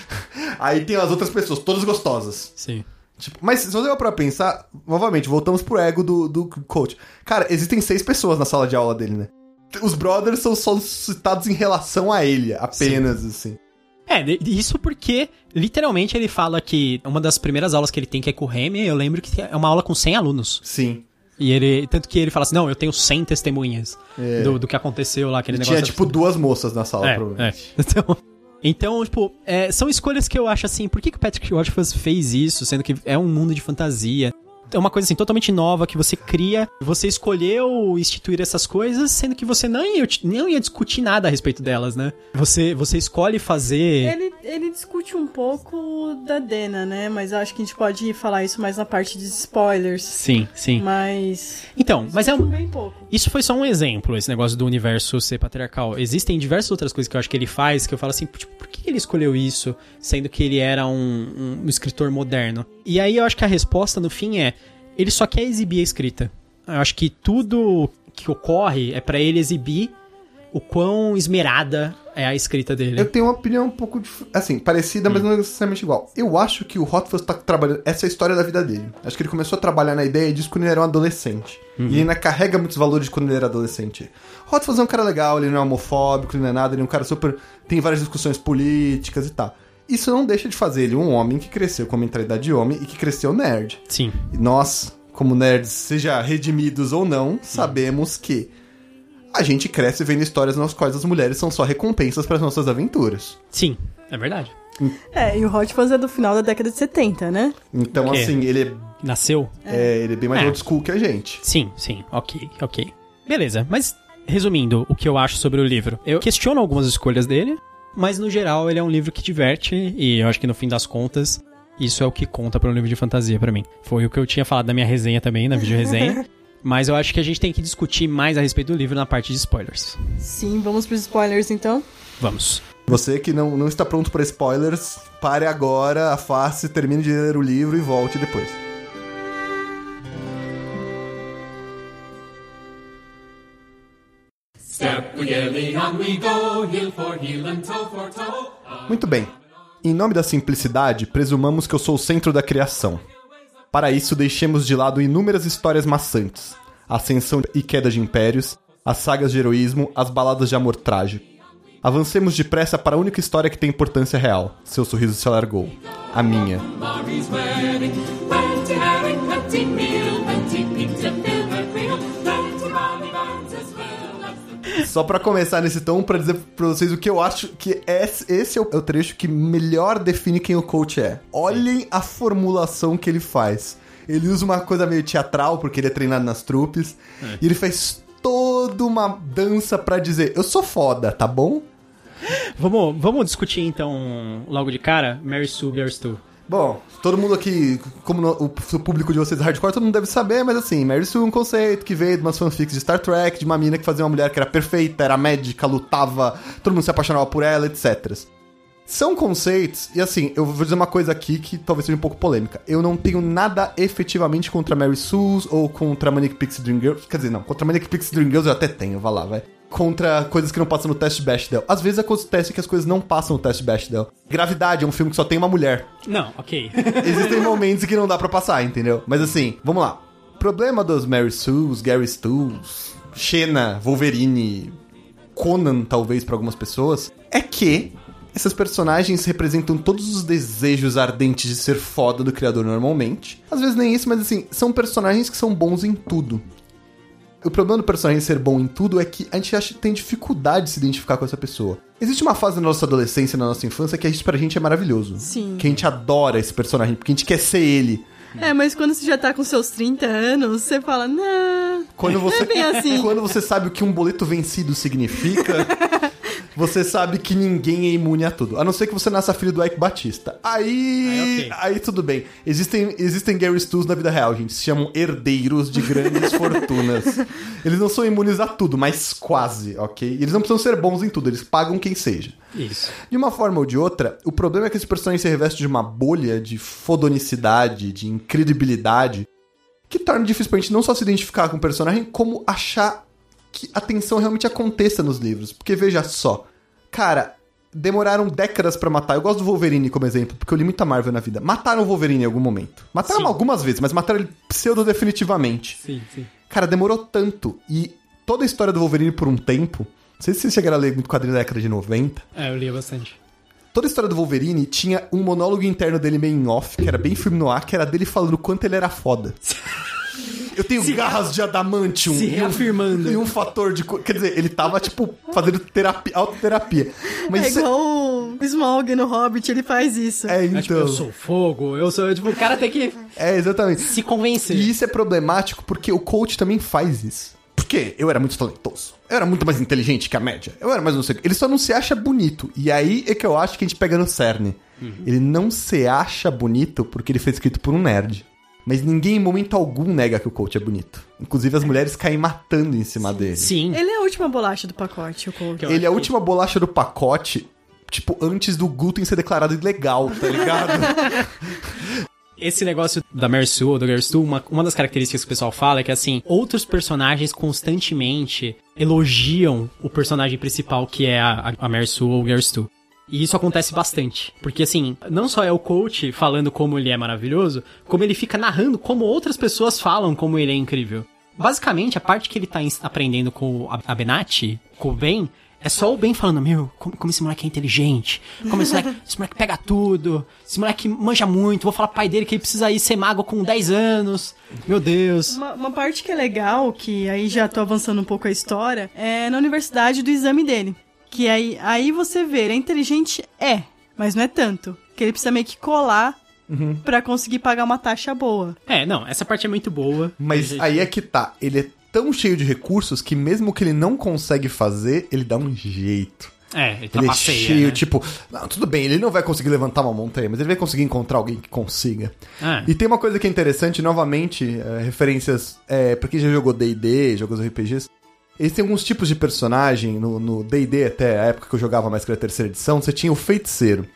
Aí tem as outras pessoas, todas gostosas. Sim. Tipo, mas se você for pra pensar, novamente, voltamos pro ego do, do coach. Cara, existem seis pessoas na sala de aula dele, né? Os brothers são só citados em relação a ele, apenas, assim. É, isso porque, literalmente, ele fala que uma das primeiras aulas que ele tem, que é com o Remy, eu lembro que é uma aula com 100 alunos. Sim. E ele, tanto que ele fala assim, não, eu tenho 100 testemunhas É. do, do que aconteceu lá, aquele E negócio. tinha, tipo, duas moças na sala, É, é. provavelmente. Então, então tipo, é, são escolhas que eu acho assim, por que, que o Patrick Rothfuss fez isso, sendo que é um mundo de fantasia? É uma coisa assim, totalmente nova que você cria, você escolheu instituir essas coisas, sendo que você não ia, não ia discutir nada a respeito delas, né? Você, você escolhe fazer... Ele, ele discute um pouco da Dena, né? Mas eu acho que a gente pode falar isso mais na parte de spoilers. Sim, sim. Mas. Então, mas é um, Bem pouco. Isso foi só um exemplo, esse negócio do universo ser patriarcal. Existem diversas outras coisas que eu acho que ele faz que eu falo assim, tipo, por que ele escolheu isso, sendo que ele era um, um escritor moderno? E aí eu acho que a resposta no fim é: ele só quer exibir a escrita. Eu acho que tudo que ocorre é pra ele exibir o quão esmerada é a escrita dele. Eu tenho uma opinião um pouco, assim, parecida, mas não necessariamente igual. Eu acho que o Rothfuss tá trabalhando... Essa é a história da vida dele. Acho que ele começou a trabalhar na ideia disso quando ele era um adolescente. E ele ainda carrega muitos valores de quando ele era adolescente. Rothfuss é um cara legal, ele não é homofóbico, ele não é nada, ele é um cara super... Tem várias discussões políticas e tal. Isso não deixa de fazer ele um homem que cresceu com a mentalidade de homem e que cresceu nerd. Sim. E nós, como nerds, seja redimidos ou não, sabemos que a gente cresce vendo histórias nas quais as mulheres são só recompensas para as nossas aventuras. Sim, é verdade. É, e o Hot Fuzz é do final da década de 70, né? Então, assim, ele é, Nasceu? é, ele é bem mais É. old school que a gente. Sim, sim. Ok, ok. Beleza, mas resumindo o que eu acho sobre o livro. Eu questiono algumas escolhas dele, mas no geral ele é um livro que diverte e eu acho que no fim das contas isso é o que conta para um livro de fantasia pra mim. Foi o que eu tinha falado na minha resenha também, na vídeo resenha. mas eu acho que a gente tem que discutir mais a respeito do livro na parte de spoilers. Sim, vamos pros spoilers então. Vamos. Você que não, não está pronto para spoilers, pare agora, afaste, termine de ler o livro e volte depois. Muito bem. Em nome da simplicidade, presumamos que eu sou o centro da criação. Para isso, deixemos de lado inúmeras histórias maçantes, ascensão e queda de impérios, as sagas de heroísmo, as baladas de amor trágico. Avancemos depressa para a única história que tem importância real. Seu sorriso se alargou. A minha. Só pra começar nesse tom, pra dizer pra vocês o que eu acho que esse esse é o é o trecho que melhor define quem o coach é. Olhem a formulação que ele faz. Ele usa uma coisa meio teatral, porque ele é treinado nas trupes, e ele faz toda uma dança pra dizer: Eu sou foda, tá bom? Vamos, vamos discutir então logo de cara Mary Sue vs. Bom, todo mundo aqui, como o público de vocês é hardcore, todo mundo deve saber, mas assim, Mary Sue é um conceito que veio de umas fanfics de Star Trek, de uma mina que fazia uma mulher que era perfeita, era médica, lutava, todo mundo se apaixonava por ela, etc. São conceitos, e assim, eu vou dizer uma coisa aqui que talvez seja um pouco polêmica. Eu não tenho nada efetivamente contra Mary Sue ou contra Manic Pixie Dream Girls. Quer dizer, não, contra Manic Pixie Dream Girls eu até tenho, vai lá, vai. Contra coisas que não passam no teste Bechdel. Às vezes acontece que as coisas não passam no teste Bechdel. Gravidade é um filme que só tem uma mulher. Não, ok. Existem momentos que não dá pra passar, entendeu? Mas assim, vamos lá. Problema dos Mary Sues, Gary Stu's, Xena, Wolverine, Conan, talvez pra algumas pessoas, é que essas personagens representam todos os desejos ardentes de ser foda do criador normalmente. Às vezes nem isso, mas assim, são personagens que são bons em tudo. O problema do personagem ser bom em tudo é que a gente acha que tem dificuldade de se identificar com essa pessoa. Existe uma fase na nossa adolescência, na nossa infância, que isso pra gente é maravilhoso. Sim. Que a gente adora esse personagem, porque a gente quer ser ele. É, mas quando você já tá com seus 30 anos, você fala, não. Quando você, é bem assim. quando você sabe o que um boleto vencido significa, você sabe que ninguém é imune a tudo. A não ser que você nasça filho do Ike Batista. Aí, Aí, aí, tudo bem. Existem, existem Gary Stu's na vida real, gente. Se chamam herdeiros de grandes fortunas. Eles não são imunes a tudo, mas quase, ok? E eles não precisam ser bons em tudo, eles pagam quem seja. Isso. De uma forma ou de outra, o problema é que esse personagem se reveste de uma bolha de fodonicidade, de incredibilidade, que torna difícil pra gente não só se identificar com o personagem, como achar que a tensão realmente aconteça nos livros. Porque veja só, cara, demoraram décadas pra matar. Eu gosto do Wolverine como exemplo, porque eu li muita Marvel na vida. Mataram o Wolverine em algum momento. Mataram Sim. algumas vezes, mas mataram ele pseudo-definitivamente. Sim, sim. Cara, demorou tanto. E toda a história do Wolverine por um tempo. Não sei se vocês chegaram a ler muito quadrinho da década de 90. É, eu lia bastante. Toda a história do Wolverine tinha um monólogo interno dele meio em off, que era bem filme no ar, que era dele falando o quanto ele era foda. Eu tenho garras de adamantium. se e um- reafirmando. E um fator de... Quer dizer, ele tava, tipo, fazendo terapia, autoterapia. Mas É isso é- igual o Smaug no Hobbit, ele faz isso. É, É, tipo, então... eu sou fogo, eu sou. Tipo, o cara tem que É, exatamente. se convencer. E isso é problemático porque o coach também faz isso. Porque eu era muito talentoso. Eu era muito mais inteligente que a média. Eu era mais não sei o quê. Ele só não se acha bonito. E aí é que eu acho que a gente pega no cerne. Ele não se acha bonito porque ele foi escrito por um nerd. Mas ninguém em momento algum nega que o coach é bonito. Inclusive as mulheres caem matando em cima dele. Sim. Ele é a última bolacha do pacote, o Colt. Eu Ele é a última bolacha do pacote, tipo, antes do glúten ser declarado ilegal, tá ligado? Esse negócio da Mary Sue ou do Gary Stu, uma, uma das características que o pessoal fala é que, assim, outros personagens constantemente elogiam o personagem principal, que é a, a Mary Sue ou Gary Stu. E isso acontece bastante. Porque, assim, não só é o coach falando como ele é maravilhoso, como ele fica narrando como outras pessoas falam como ele é incrível. Basicamente, a parte que ele tá aprendendo com o Ab- Abenati, com o Ben, é só o Ben falando, meu, como, como esse moleque é inteligente, como esse moleque, esse moleque pega tudo, esse moleque manja muito, vou falar pro pai dele que ele precisa ir ser mago com 10 anos. Meu Deus. Uma, uma parte que é legal, que aí já tô avançando um pouco a história, é na universidade do exame dele. Que aí, aí você vê, ele é inteligente? É, mas não é tanto. Que ele precisa meio que colar pra conseguir pagar uma taxa boa. É, não, essa parte é muito boa. Mas Ele- aí é que tá. Ele é tão cheio de recursos que mesmo que ele não consegue fazer, ele dá um jeito. É, ele Ele é cheio, né? tipo, não, tudo bem, ele não vai conseguir levantar uma montanha, mas ele vai conseguir encontrar alguém que consiga. Ah. E tem uma coisa que é interessante, novamente, é, referências, é, pra quem já jogou D&D, jogos RPGs, eles têm alguns tipos de personagem, no D&D até a época que eu jogava mais que a terceira edição, você tinha o feiticeiro.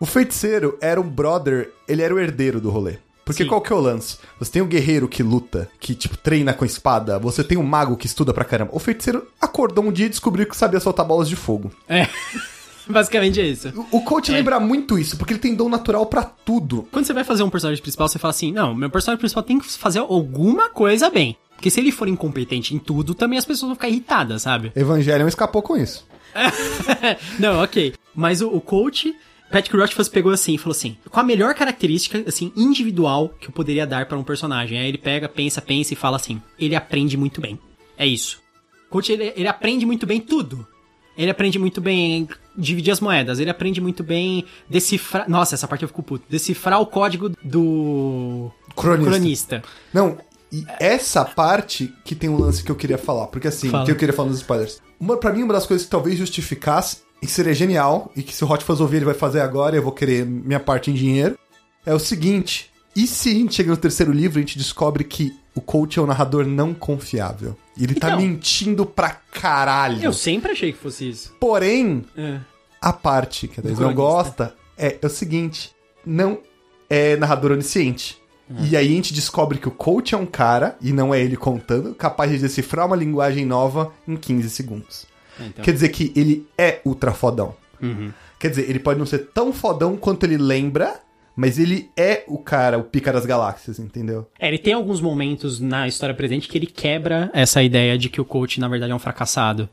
O feiticeiro era um brother, ele era o herdeiro do rolê. Porque Sim. qual que é o lance? Você tem o guerreiro que luta, que, tipo, treina com espada. Você tem o mago que estuda pra caramba. O feiticeiro acordou um dia e descobriu que sabia soltar bolas de fogo. É. Basicamente é isso. O coach lembra muito isso, porque ele tem dom natural pra tudo. Quando você vai fazer um personagem principal, você fala assim: não, meu personagem principal tem que fazer alguma coisa bem. Porque se ele for incompetente em tudo, também as pessoas vão ficar irritadas, sabe? Evangelion escapou com isso. não, ok. Mas o, o coach, Patrick Rothfuss pegou assim e falou assim: qual a melhor característica, assim, individual que eu poderia dar pra um personagem? Aí ele pega, pensa, pensa e fala assim: ele aprende muito bem. É isso. O coach, ele, ele aprende muito bem tudo. Ele aprende muito bem dividir as moedas. Ele aprende muito bem decifrar. Nossa, essa parte eu fico puto. Decifrar o código do. Cronista. Cronista. Não, e essa parte que tem um lance que eu queria falar, porque assim, Fala. que eu queria falar nos spoilers. Uma, pra mim, uma das coisas que talvez justificasse, e seria genial, e que se o Hot Fuzz ouvir ele vai fazer agora, e eu vou querer minha parte em dinheiro, é o seguinte, e se a gente chega no terceiro livro e a gente descobre que o coach é um narrador não confiável? Ele tá Então. mentindo pra caralho. Eu sempre achei que fosse isso. Porém, É. a parte que a Daisy não gosta é, é o seguinte: não é narrador onisciente. Uhum. E aí a gente descobre que o coach é um cara, e não é ele contando, capaz de decifrar uma linguagem nova em 15 segundos. Então. Quer dizer que ele é ultra fodão. Uhum. Quer dizer, ele pode não ser tão fodão quanto ele lembra, mas ele é o cara, o pica das galáxias, entendeu? É, ele tem alguns momentos na história presente que ele quebra essa ideia de que o coach, na verdade, é um fracassado.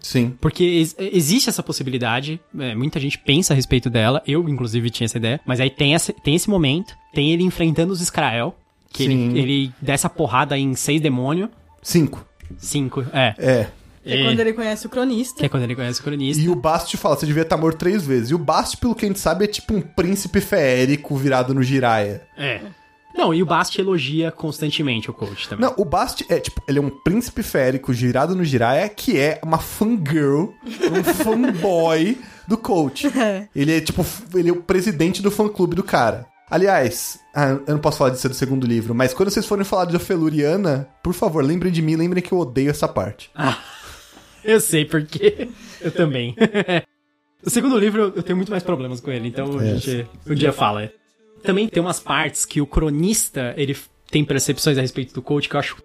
Sim. Porque ex- existe essa possibilidade, é, muita gente pensa a respeito dela, eu, inclusive, tinha essa ideia, mas aí tem, essa- tem esse momento, tem ele enfrentando os Israel, que Sim. ele, ele dá essa porrada em seis demônios, Cinco. cinco, é. É. Que é quando ele conhece o cronista. Que é quando ele conhece o cronista. E o Bast fala, você devia estar morto três vezes. E o Bast, pelo que a gente sabe, é tipo um príncipe feérico virado no Jiraiya. É. Não, e o Bast elogia constantemente o coach também. Não, o Bast é, tipo, ele é um príncipe férico girado no Jiraiya, que é uma fangirl, um fanboy do coach. Ele é, tipo, ele é o presidente do fã-clube do cara. Aliás, ah, eu não posso falar disso do segundo livro, mas quando vocês forem falar de Ofeluriana, por favor, lembrem de mim, lembrem que eu odeio essa parte. Eu sei porque eu também. o segundo livro eu- tenho muito mais problemas com ele, então a É. gente um dia fala. Também tem umas partes que o cronista ele tem percepções a respeito do coach que eu acho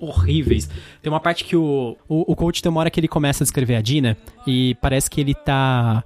horríveis. Tem uma parte que o, o, o coach tem uma hora que ele começa a descrever a Dina e parece que ele tá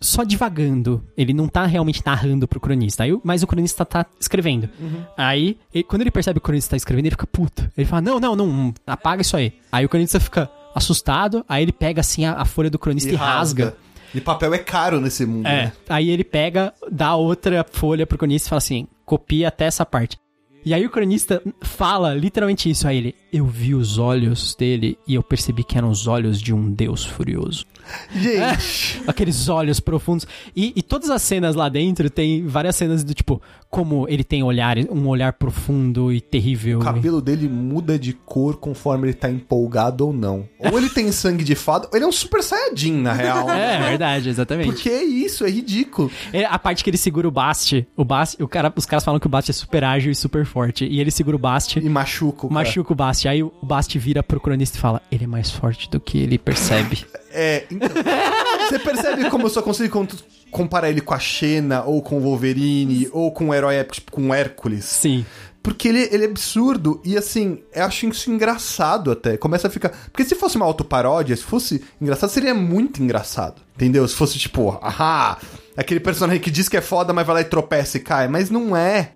só divagando. Ele não tá realmente narrando pro cronista. Aí, mas o cronista tá escrevendo. Aí, ele- quando ele percebe que o cronista tá escrevendo, ele fica puto. Ele fala: Não, não, não, apaga isso aí. Aí o cronista fica assustado. Aí ele pega assim a, a folha do cronista e, rasga. E papel é caro nesse mundo, É. né? Aí ele pega, dá outra folha pro cronista e fala assim: copia até essa parte. E aí o cronista fala literalmente isso a ele. Eu vi os olhos dele e eu percebi que eram os olhos de um deus furioso. Gente, Aqueles olhos profundos. E, e todas as cenas lá dentro tem várias cenas do tipo, como ele tem olhar, um olhar profundo e terrível. o cabelo dele muda de cor conforme ele tá empolgado ou não. Ou ele tem sangue de fada, ou ele é um super saiyajin, na real. É, verdade, exatamente. Porque é isso, é ridículo. É a parte que ele segura o Bast. O Bast, o cara, os caras falam que o Bast é super ágil e super forte. E ele segura o Bast. E machuca o cara. Machuca o Bast. Aí o Bast vira pro cronista e fala: Ele é mais forte do que ele percebe. É, então. Você percebe como eu só consigo con- comparar ele com a Xena, ou com o Wolverine, ou com um herói épico, tipo com o Hércules? Sim. Porque ele, ele é absurdo e assim, eu acho isso engraçado até. Começa a ficar. Porque se fosse uma autoparódia, se fosse engraçado, seria muito engraçado. Entendeu? Se fosse tipo, ah, aquele personagem que diz que é foda, mas vai lá e tropeça e cai. Mas não é.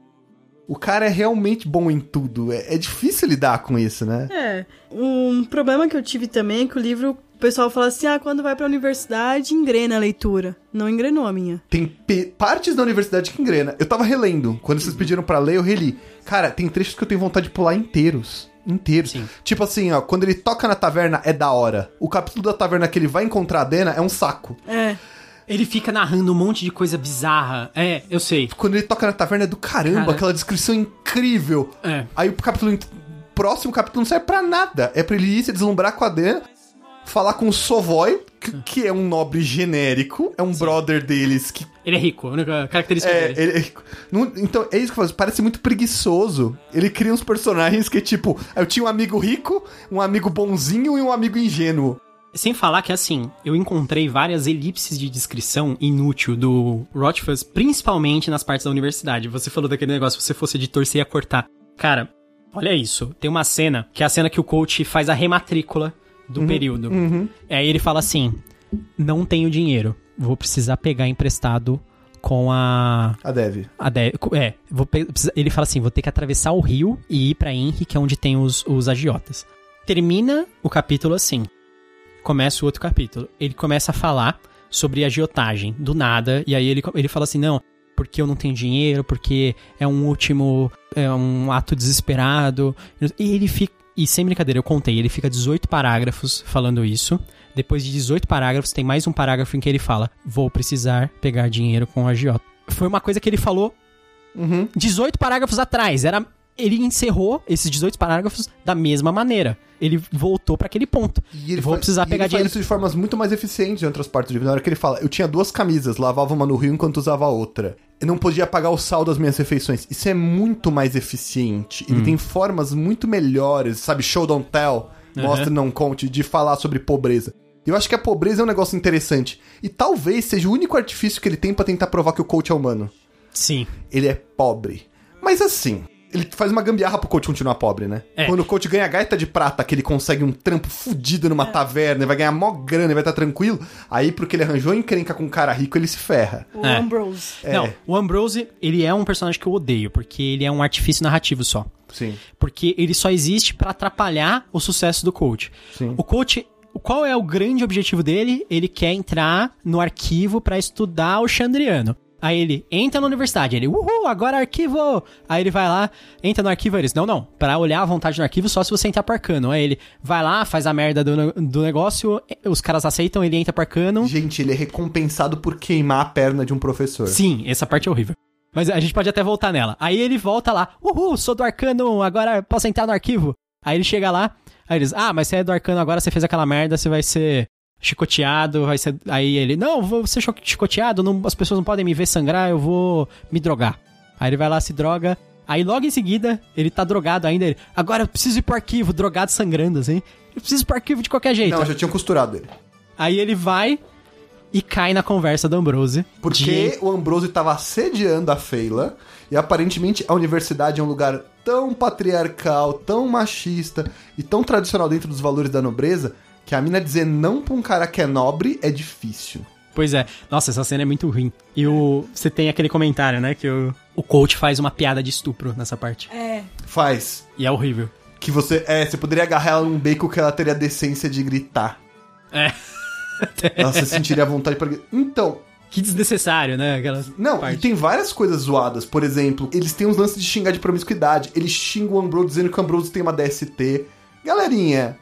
O cara é realmente bom em tudo. É, é difícil lidar com isso, né? É. Um problema que eu tive também é que o livro, o pessoal fala assim: ah, quando vai pra universidade, engrena a leitura. Não engrenou a minha. Tem partes da universidade que engrena. Eu tava relendo. Quando vocês pediram pra ler, eu reli. Cara, tem trechos que eu tenho vontade de pular inteiros. Inteiros. Sim. Tipo assim, ó, quando ele toca na taverna é da hora. O capítulo da taverna que ele vai encontrar a Dena é um saco. É. Ele fica narrando um monte de coisa bizarra. É, eu sei. Quando ele toca na taverna é do caramba, Cara. aquela descrição incrível. É. Aí o capítulo. Próximo capítulo não serve pra nada. É pra ele ir se deslumbrar com a Dena, falar com o Sovoy, que, é um nobre genérico, é um brother deles que Ele é rico, a única característica É, dele. ele- não- então, é isso que eu falo, parece muito preguiçoso. Ele cria uns personagens que, tipo, eu tinha um amigo rico, um amigo bonzinho e um amigo ingênuo. Sem falar que, assim, eu encontrei várias elipses de descrição inútil do Rothfuss, principalmente nas partes da universidade. Você falou daquele negócio, se você fosse editor, você ia cortar. Cara, olha isso. Tem uma cena, que é a cena que o coach faz a rematrícula do período. Aí ele fala assim, não tenho dinheiro, vou precisar pegar emprestado com a... A Dev. A de... É, vou ele fala assim: vou ter que atravessar o rio e ir pra Henry, que é onde tem os, os agiotas. Termina o capítulo assim. Começa o outro capítulo. Ele começa a falar sobre agiotagem, do nada, e aí ele, ele fala assim: não, porque eu não tenho dinheiro, porque é um último. É um ato desesperado. E ele fica. E sem brincadeira, eu contei, ele fica 18 parágrafos falando isso. Depois de 18 parágrafos, tem mais um parágrafo em que ele fala: Vou precisar pegar dinheiro com o agiota. Foi uma coisa que ele falou Uhum. 18 parágrafos atrás. Era ele encerrou esses 18 parágrafos da mesma maneira. Ele voltou pra aquele ponto. E ele Vou fa- precisar pegar ele faz dinheiro. isso de formas muito mais eficientes em outras partes do livro. Na hora que ele fala, eu tinha duas camisas, lavava uma no rio enquanto usava a outra. Eu não podia pagar o sal das minhas refeições. Isso é muito mais eficiente. Hum. Ele tem formas muito melhores, sabe? Show don't tell, mostre não conte, de falar sobre pobreza. Eu acho que a pobreza é um negócio interessante. E talvez seja o único artifício que ele tem pra tentar provar que o coach é humano. Sim. Ele é pobre. Mas assim, ele faz uma gambiarra pro coach continuar pobre, né? É. Quando o coach ganha a gaita de prata, que ele consegue um trampo fudido numa taverna, e vai ganhar mó grana e vai estar tranquilo, aí porque ele arranjou encrenca com um cara rico, ele se ferra. O É. Ambrose. É. Não, o Ambrose, ele é um personagem que eu odeio, porque ele é um artifício narrativo só. Sim. Porque ele só existe pra atrapalhar o sucesso do coach. Sim. O coach, qual é o grande objetivo dele? Ele quer entrar no arquivo pra estudar o Chandriano. Aí ele entra na universidade, ele, uhul, agora arquivo! Aí ele vai lá, entra no arquivo, eles, não, não, pra olhar à vontade no arquivo só se você entrar pro arcano. Aí ele vai lá, faz a merda do, do negócio, os caras aceitam, ele entra pro arcano. Gente, ele é recompensado por queimar a perna de um professor. Sim, essa parte é horrível. Mas a gente pode até voltar nela. Aí ele volta lá, uhul, sou do arcano, agora posso entrar no arquivo. Aí ele chega lá, aí eles, ah, mas você é do arcano agora, você fez aquela merda, você vai ser chicoteado, vai ser... Aí ele, não, vou ser chicoteado, não- as pessoas não podem me ver sangrar, eu vou me drogar. Aí ele vai lá, se droga, aí logo em seguida, ele tá drogado ainda, ele, agora eu preciso ir pro arquivo, drogado sangrando, assim. Eu preciso ir pro arquivo de qualquer jeito. Não, já tinham costurado ele. Aí ele vai e cai na conversa do Ambrose. Porque de- o Ambrose estava assediando a Feila, e aparentemente a universidade é um lugar tão patriarcal, tão machista e tão tradicional dentro dos valores da nobreza, que a mina dizer não pra um cara que é nobre é difícil. Pois é. Nossa, essa cena é muito ruim. E o... você tem aquele comentário, né? Que o... o coach faz uma piada de estupro nessa parte. É. Faz. E é horrível. Que você. É, você poderia agarrar ela num beco que ela teria a decência de gritar. É. Ela se sentiria à vontade pra. Então, Que desnecessário, né? Aquela Não, parte. e tem várias coisas zoadas. Por exemplo, eles têm uns lances de xingar de promiscuidade. Eles xingam o Ambrose dizendo que o Ambrose tem uma DST. Galerinha,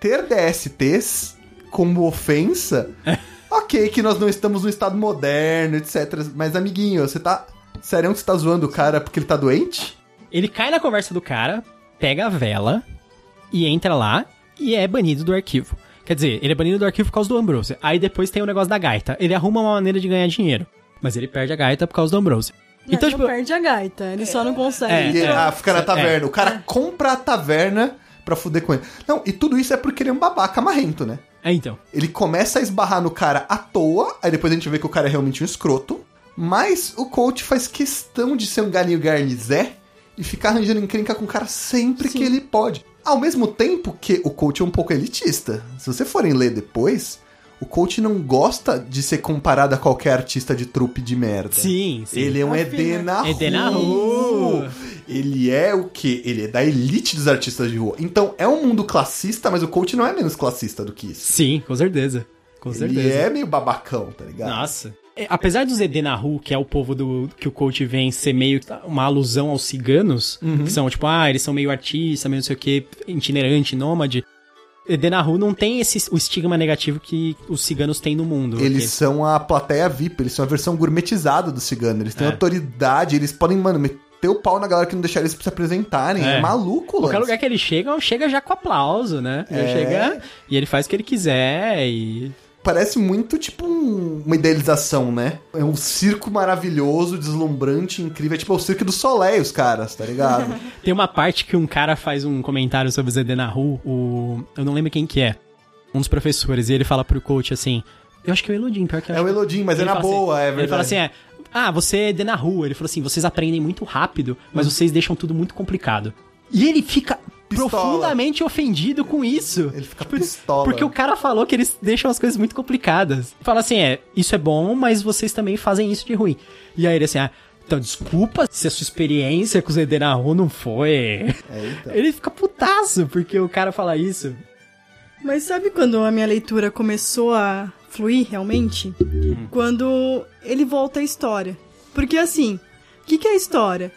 ter DSTs como ofensa, ok, que nós não estamos no estado moderno, etc. Mas, amiguinho, você tá. Sério que você tá zoando o cara porque ele tá doente? Ele cai na conversa do cara, pega a vela e entra lá e é banido do arquivo. Quer dizer, ele é banido do arquivo por causa do Ambrose. Aí depois tem o negócio da gaita. Ele arruma uma maneira de ganhar dinheiro. Mas ele perde a gaita por causa do Ambrose. Então, Então, não tipo, perde a gaita, ele só não consegue. É, E ele, ah, fica na É. taverna. O cara compra a taverna pra fuder com ele. Não, e tudo isso é porque ele é um babaca marrento, né? é então. Ele começa a esbarrar no cara à toa, aí depois a gente vê que o cara é realmente um escroto. Mas o coach faz questão de ser um galinho garnizé e ficar arranjando encrenca com o cara sempre Sim. que ele pode. Ao mesmo tempo que o coach é um pouco elitista. Se você forem ler depois, o coach não gosta de ser comparado a qualquer artista de trupe de merda. Sim, sim. Ele é um Afina. Edena Edena Ru. Ele é o quê? Ele é da elite dos artistas de rua. Então, é um mundo classista, mas o coach não é menos classista do que isso. Sim, com certeza. Com certeza. Ele é meio babacão, tá ligado? Nossa. É, apesar dos Edenahu, que é o povo do que o coach vem ser meio uma alusão aos ciganos, que são tipo, ah, eles são meio artista, meio não sei o que, itinerante, nômade. Edenahu não tem esse, o estigma negativo que os ciganos têm no mundo. Eles Que- são a plateia VIP, eles são a versão gourmetizada do cigano. Eles têm É. autoridade, eles podem, mano, meter o pau na galera que não deixar eles se apresentarem. É, É. maluco, Qualquer lugar que ele chega, chega já com aplauso, né? É. chega e ele faz o que ele quiser e... Parece muito tipo um- uma idealização, né? É um circo maravilhoso, deslumbrante, incrível. É tipo o circo do Soleil, os caras, tá ligado? Tem uma parte que um cara faz um comentário sobre o Zedenahu, o... eu não lembro quem que é, um dos professores, e ele fala pro coach assim, eu acho que é o Elodin, pior que eu É o Elodin, mas é na fala boa, assim- é verdade. Ele fala assim, é, ah, você é Denahu. Ele falou assim, vocês aprendem muito rápido, mas vocês deixam tudo muito complicado. E ele fica Pistola. profundamente ofendido com isso. Ele fica pistola. Porque o cara falou que eles deixam as coisas muito complicadas. Fala assim, é, isso é bom, mas vocês também fazem isso de ruim. E aí ele assim, ah, então desculpa se a sua experiência com o Zedenahu não foi... É, então. Ele fica putaço porque o cara fala isso. Mas sabe quando a minha leitura começou a fluir realmente? Quando ele volta à história. Porque assim, o que, que é a história?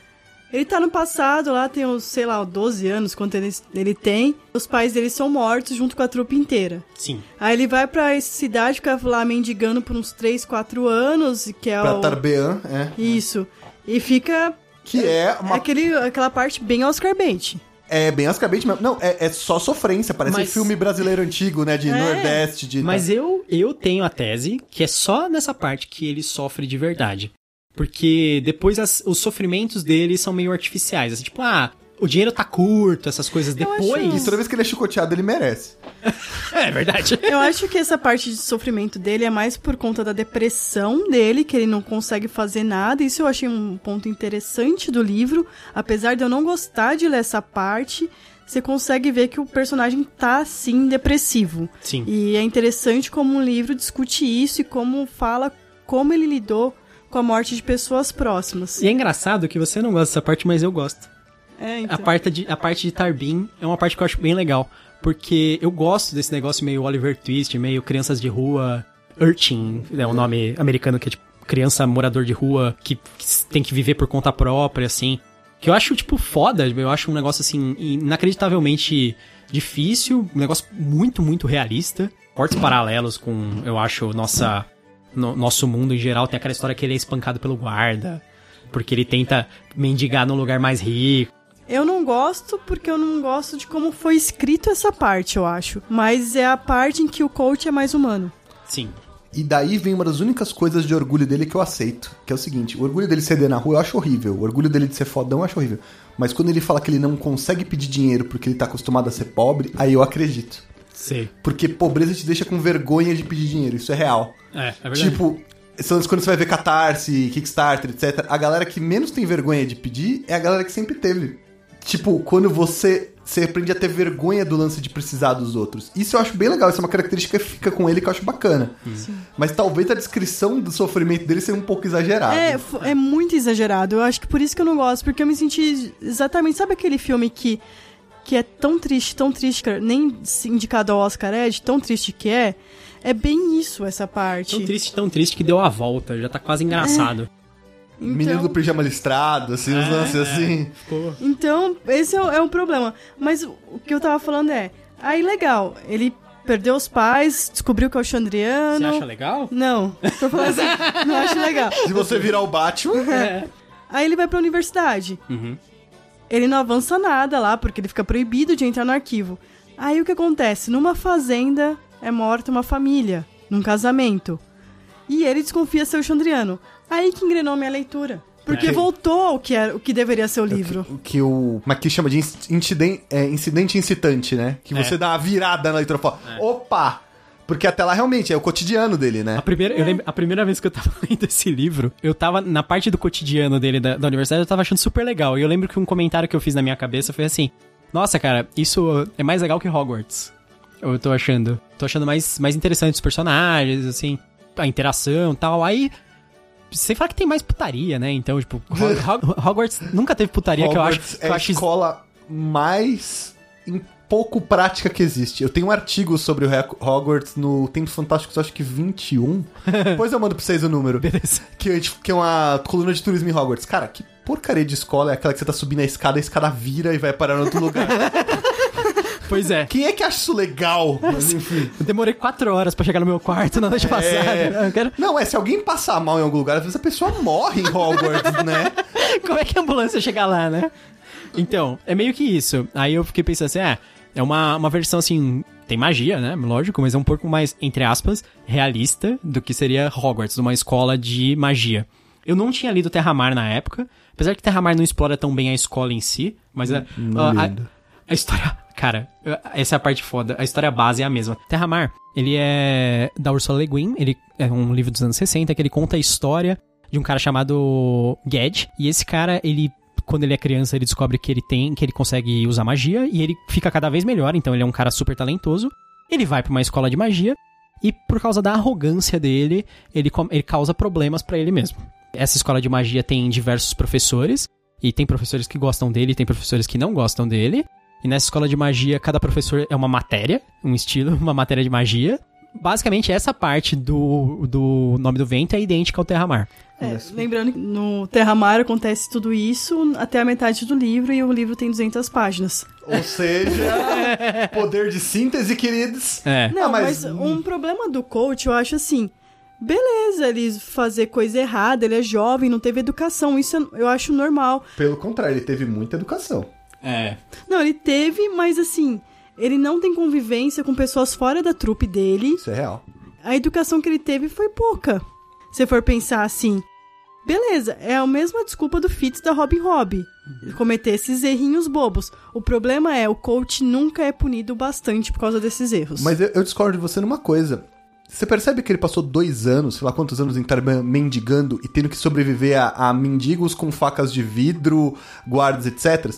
Ele tá no passado, lá tem uns, sei lá, 12 anos, quanto ele, ele tem. Os pais dele são mortos junto com a trupe inteira. Sim. Aí ele vai pra essa cidade, fica lá mendigando por uns 3, 4 anos, que é Pra o... Tarbean, é. Isso. E fica Que é uma. aquele, aquela parte bem Oscar Bait. É bem ascabente mesmo. Não, é, é só sofrência. Parece Mas- um filme brasileiro antigo, né? De É. Nordeste, de. Mas eu, eu tenho a tese que é só nessa parte que ele sofre de verdade. Porque depois as- os sofrimentos dele são meio artificiais. Assim, tipo, ah, o dinheiro tá curto, essas coisas depois. E toda vez que ele é chicoteado, ele merece. É verdade. Eu acho que essa parte de sofrimento dele é mais por conta da depressão dele, que ele não consegue fazer nada. Isso eu achei um ponto interessante do livro. Apesar de eu não gostar de ler essa parte, você consegue ver que o personagem tá, sim, depressivo. Sim. E é interessante como o livro discute isso e como fala como ele lidou com a morte de pessoas próximas. E é engraçado que você não gosta dessa parte, mas eu gosto. É, então. A parte de, a parte de Tarbin é uma parte que eu acho bem legal. Porque eu gosto desse negócio meio Oliver Twist, meio crianças de rua. Urchin, é o nome americano que é tipo criança morador de rua que, que tem que viver por conta própria, assim. Que eu acho, tipo, foda. Eu acho um negócio, assim, inacreditavelmente difícil. Um negócio muito, muito realista. Cortes paralelos com, eu acho, nossa. No- nosso mundo em geral. Tem aquela história que ele é espancado pelo guarda. Porque ele tenta mendigar num lugar mais rico. Eu não gosto porque eu não gosto de como foi escrito essa parte, eu acho. Mas é a parte em que o coach é mais humano. Sim. E daí vem uma das únicas coisas de orgulho dele que eu aceito. Que é o seguinte: o orgulho dele ceder na rua eu acho horrível. O orgulho dele de ser fodão eu acho horrível. Mas quando ele fala que ele não consegue pedir dinheiro porque ele tá acostumado a ser pobre, aí eu acredito. Sei. Porque pobreza te deixa com vergonha de pedir dinheiro. Isso é real. É, é verdade. Tipo, são- quando você vai ver Catarse, Kickstarter, etc., a galera que menos tem vergonha de pedir é a galera que sempre teve. Tipo, quando você, você aprende a ter vergonha do lance de precisar dos outros. Isso eu acho bem legal, isso é uma característica que fica com ele que eu acho bacana. Mas talvez a descrição do sofrimento dele seja um pouco exagerada. É, é muito exagerado. Eu acho que por isso que eu não gosto, porque eu me senti exatamente. Sabe aquele filme que, que é tão triste, tão triste, que nem indicado ao Oscar é, de tão triste que é? É bem isso, essa parte. Tão triste, tão triste que deu a volta. Já tá quase engraçado. Menino do Então, pijama listrado, assim, uns lances assim. Ficou. então esse é, o- é um problema. Mas o que eu tava falando é. Aí, legal, ele perdeu os pais, descobriu que é o Você Chandriano. acha legal? Não, tô falando assim, não acho legal. Se você virar o Batman, É. Aí ele vai pra universidade. Uhum. Ele não avança nada lá, porque ele fica proibido de entrar no arquivo. Aí o que acontece? Numa fazenda é morta uma família, num casamento. E ele desconfia ser o Chandriano. Aí que engrenou minha leitura. Porque É. voltou ao que, era, o que deveria ser o livro. o que o Maqui chama de incidente, é, incidente incitante, né? Que É. você dá uma virada na leitura e fala, opa, Porque até lá realmente é o cotidiano dele, né? A primeira, eu lembro, a primeira vez que eu tava lendo esse livro, eu tava na parte do cotidiano dele da, da universidade, eu tava achando super legal. E eu lembro que um comentário que eu fiz na minha cabeça foi assim: Nossa, cara, isso é mais legal que Hogwarts. Eu tô achando. Tô achando mais, mais interessante os personagens, assim, a interação e tal. Aí. Sem falar que tem mais putaria, né? Então, tipo, Hog- Hog- Hogwarts nunca teve putaria que eu acho. Hogwarts Que é eu a escola mais pouco prática que existe. Eu tenho um artigo sobre o Ho- Hogwarts no Tempos Fantásticos, acho que 21. Depois eu mando pra vocês o número. Beleza. Que, é, tipo, que é uma coluna de turismo em Hogwarts. Cara, que porcaria de escola é aquela que você tá subindo a escada, a escada vira e vai parar em outro lugar. Pois é. Quem é que acha isso legal? Mas enfim. Eu demorei quatro horas pra chegar no meu quarto na noite passada. Eu quero... Não, é, se alguém passar mal em algum lugar, às vezes a pessoa morre em Hogwarts, né? Como é que a ambulância chega lá, né? Então, é meio que isso. Aí eu fiquei pensando assim, ah, é uma, uma versão assim. Tem magia, né? Lógico, mas é um pouco mais, entre aspas, realista do que seria Hogwarts, uma escola de magia. Eu não tinha lido Terramar na época, apesar que Terramar não explora tão bem a escola em si, mas a, não a, a, lido. a história. Cara, essa é a parte foda. A história base é a mesma. Terramar, ele é da Ursula Le Guin, ele é um livro dos anos 60 que ele conta a história de um cara chamado Ged. E esse cara, ele quando ele é criança, ele descobre que ele tem, que ele consegue usar magia e ele fica cada vez melhor, então ele é um cara super talentoso. Ele vai pra uma escola de magia e por causa da arrogância dele, ele, ele causa problemas pra ele mesmo. Essa escola de magia tem diversos professores e tem professores que gostam dele, e tem professores que não gostam dele. E nessa escola de magia, cada professor é uma matéria, um estilo, uma matéria de magia. Basicamente, essa parte do, do Nome do Vento é idêntica ao Terra-Mar. É, lembrando que no Terra-Mar acontece tudo isso até a metade do livro e o livro tem 200 páginas. Ou seja, poder de síntese, queridos. É. Não, Ah, mas... mas- um problema do coach, eu acho assim, beleza, ele fazer coisa errada, ele é jovem, não teve educação, isso eu acho normal. Pelo contrário, ele teve muita educação. É. Não, ele teve, mas assim, ele não tem convivência com pessoas fora da trupe dele. Isso é real. A educação que ele teve foi pouca. Se for pensar assim, beleza, é a mesma desculpa do Fitz da Robin Hobb. Cometer esses errinhos bobos. O problema é, o coach nunca é punido bastante por causa desses erros. Mas eu, eu discordo de você numa coisa. Você percebe que ele passou dois anos, sei lá quantos anos, em Tarban mendigando e tendo que sobreviver a, a mendigos com facas de vidro, guardas, etc.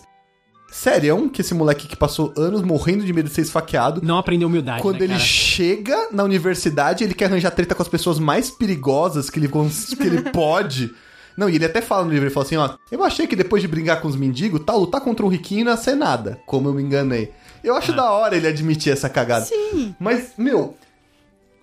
Sério, que esse moleque que passou anos morrendo de medo de ser esfaqueado, Não aprendeu humildade, quando né, ele cara? chega na universidade, ele quer arranjar treta com as pessoas mais perigosas que ele, que ele pode. Não, e ele até fala no livro, ele fala assim, ó, eu achei que depois de brincar com os mendigos, tal, lutar contra um riquinho não ia ser nada, como eu me enganei. Eu acho da hora ele admitir essa cagada. Sim. Mas, meu,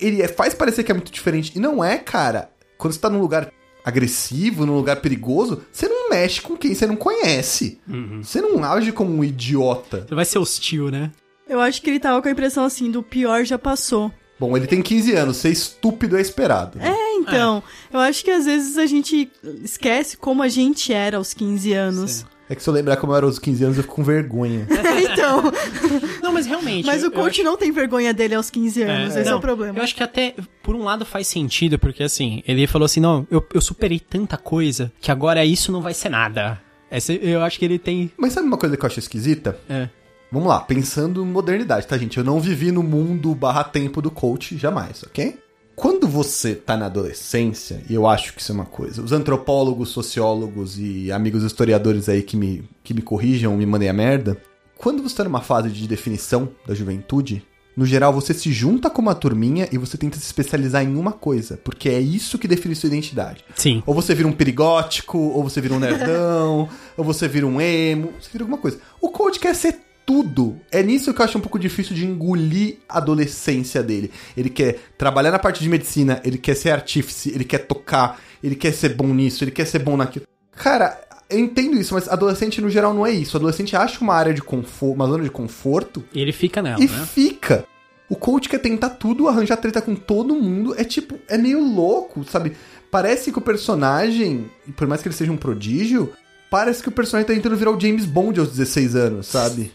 ele é- faz parecer que é muito diferente. E não é, cara. Quando você tá num lugar agressivo, num lugar perigoso, você não mexe com quem você não conhece. Você não age como um idiota. Ele vai ser hostil, né? Eu acho que ele tava com a impressão assim, do pior já passou. Bom, ele tem 15 anos, ser estúpido é esperado. né? É, então, eu acho que às vezes a gente esquece como a gente era aos 15 anos. É que se eu lembrar como eu era aos 15 anos, eu fico com vergonha. então, Não, mas realmente. mas o coach acho- não tem vergonha dele aos 15 anos, esse é não, o problema. Eu acho que até, por um lado, faz sentido, porque assim, ele falou assim: não, eu, eu superei tanta coisa que agora isso não vai ser nada. Essa, eu acho que ele tem. Mas sabe uma coisa que eu acho esquisita? É. Vamos lá, pensando em modernidade, tá, gente? Eu não vivi no mundo barra tempo do coach jamais, ok? Quando você tá na adolescência, e eu acho que isso é uma coisa, os antropólogos, sociólogos e amigos historiadores aí que me, que me corrijam, me mandem a merda, quando você tá numa fase de definição da juventude, no geral você se junta com uma turminha e você tenta se especializar em uma coisa, porque é isso que define sua identidade. Sim. Ou você vira um perigótico, ou você vira um nerdão, ou você vira um emo, você vira alguma coisa. O coach quer ser tudo. É nisso que eu acho um pouco difícil de engolir a adolescência dele. Ele quer trabalhar na parte de medicina, ele quer ser artífice, ele quer tocar, ele quer ser bom nisso, ele quer ser bom naquilo. Cara, eu entendo isso, mas adolescente no geral não é isso. Adolescente acha uma área de conforto, uma zona de conforto E ele fica nela, e né? fica. O coach quer tentar tudo, arranjar treta com todo mundo. É tipo, é meio louco, sabe? Parece que o personagem, por mais que ele seja um prodígio, parece que o personagem tá tentando virar o James Bond aos 16 anos, sabe?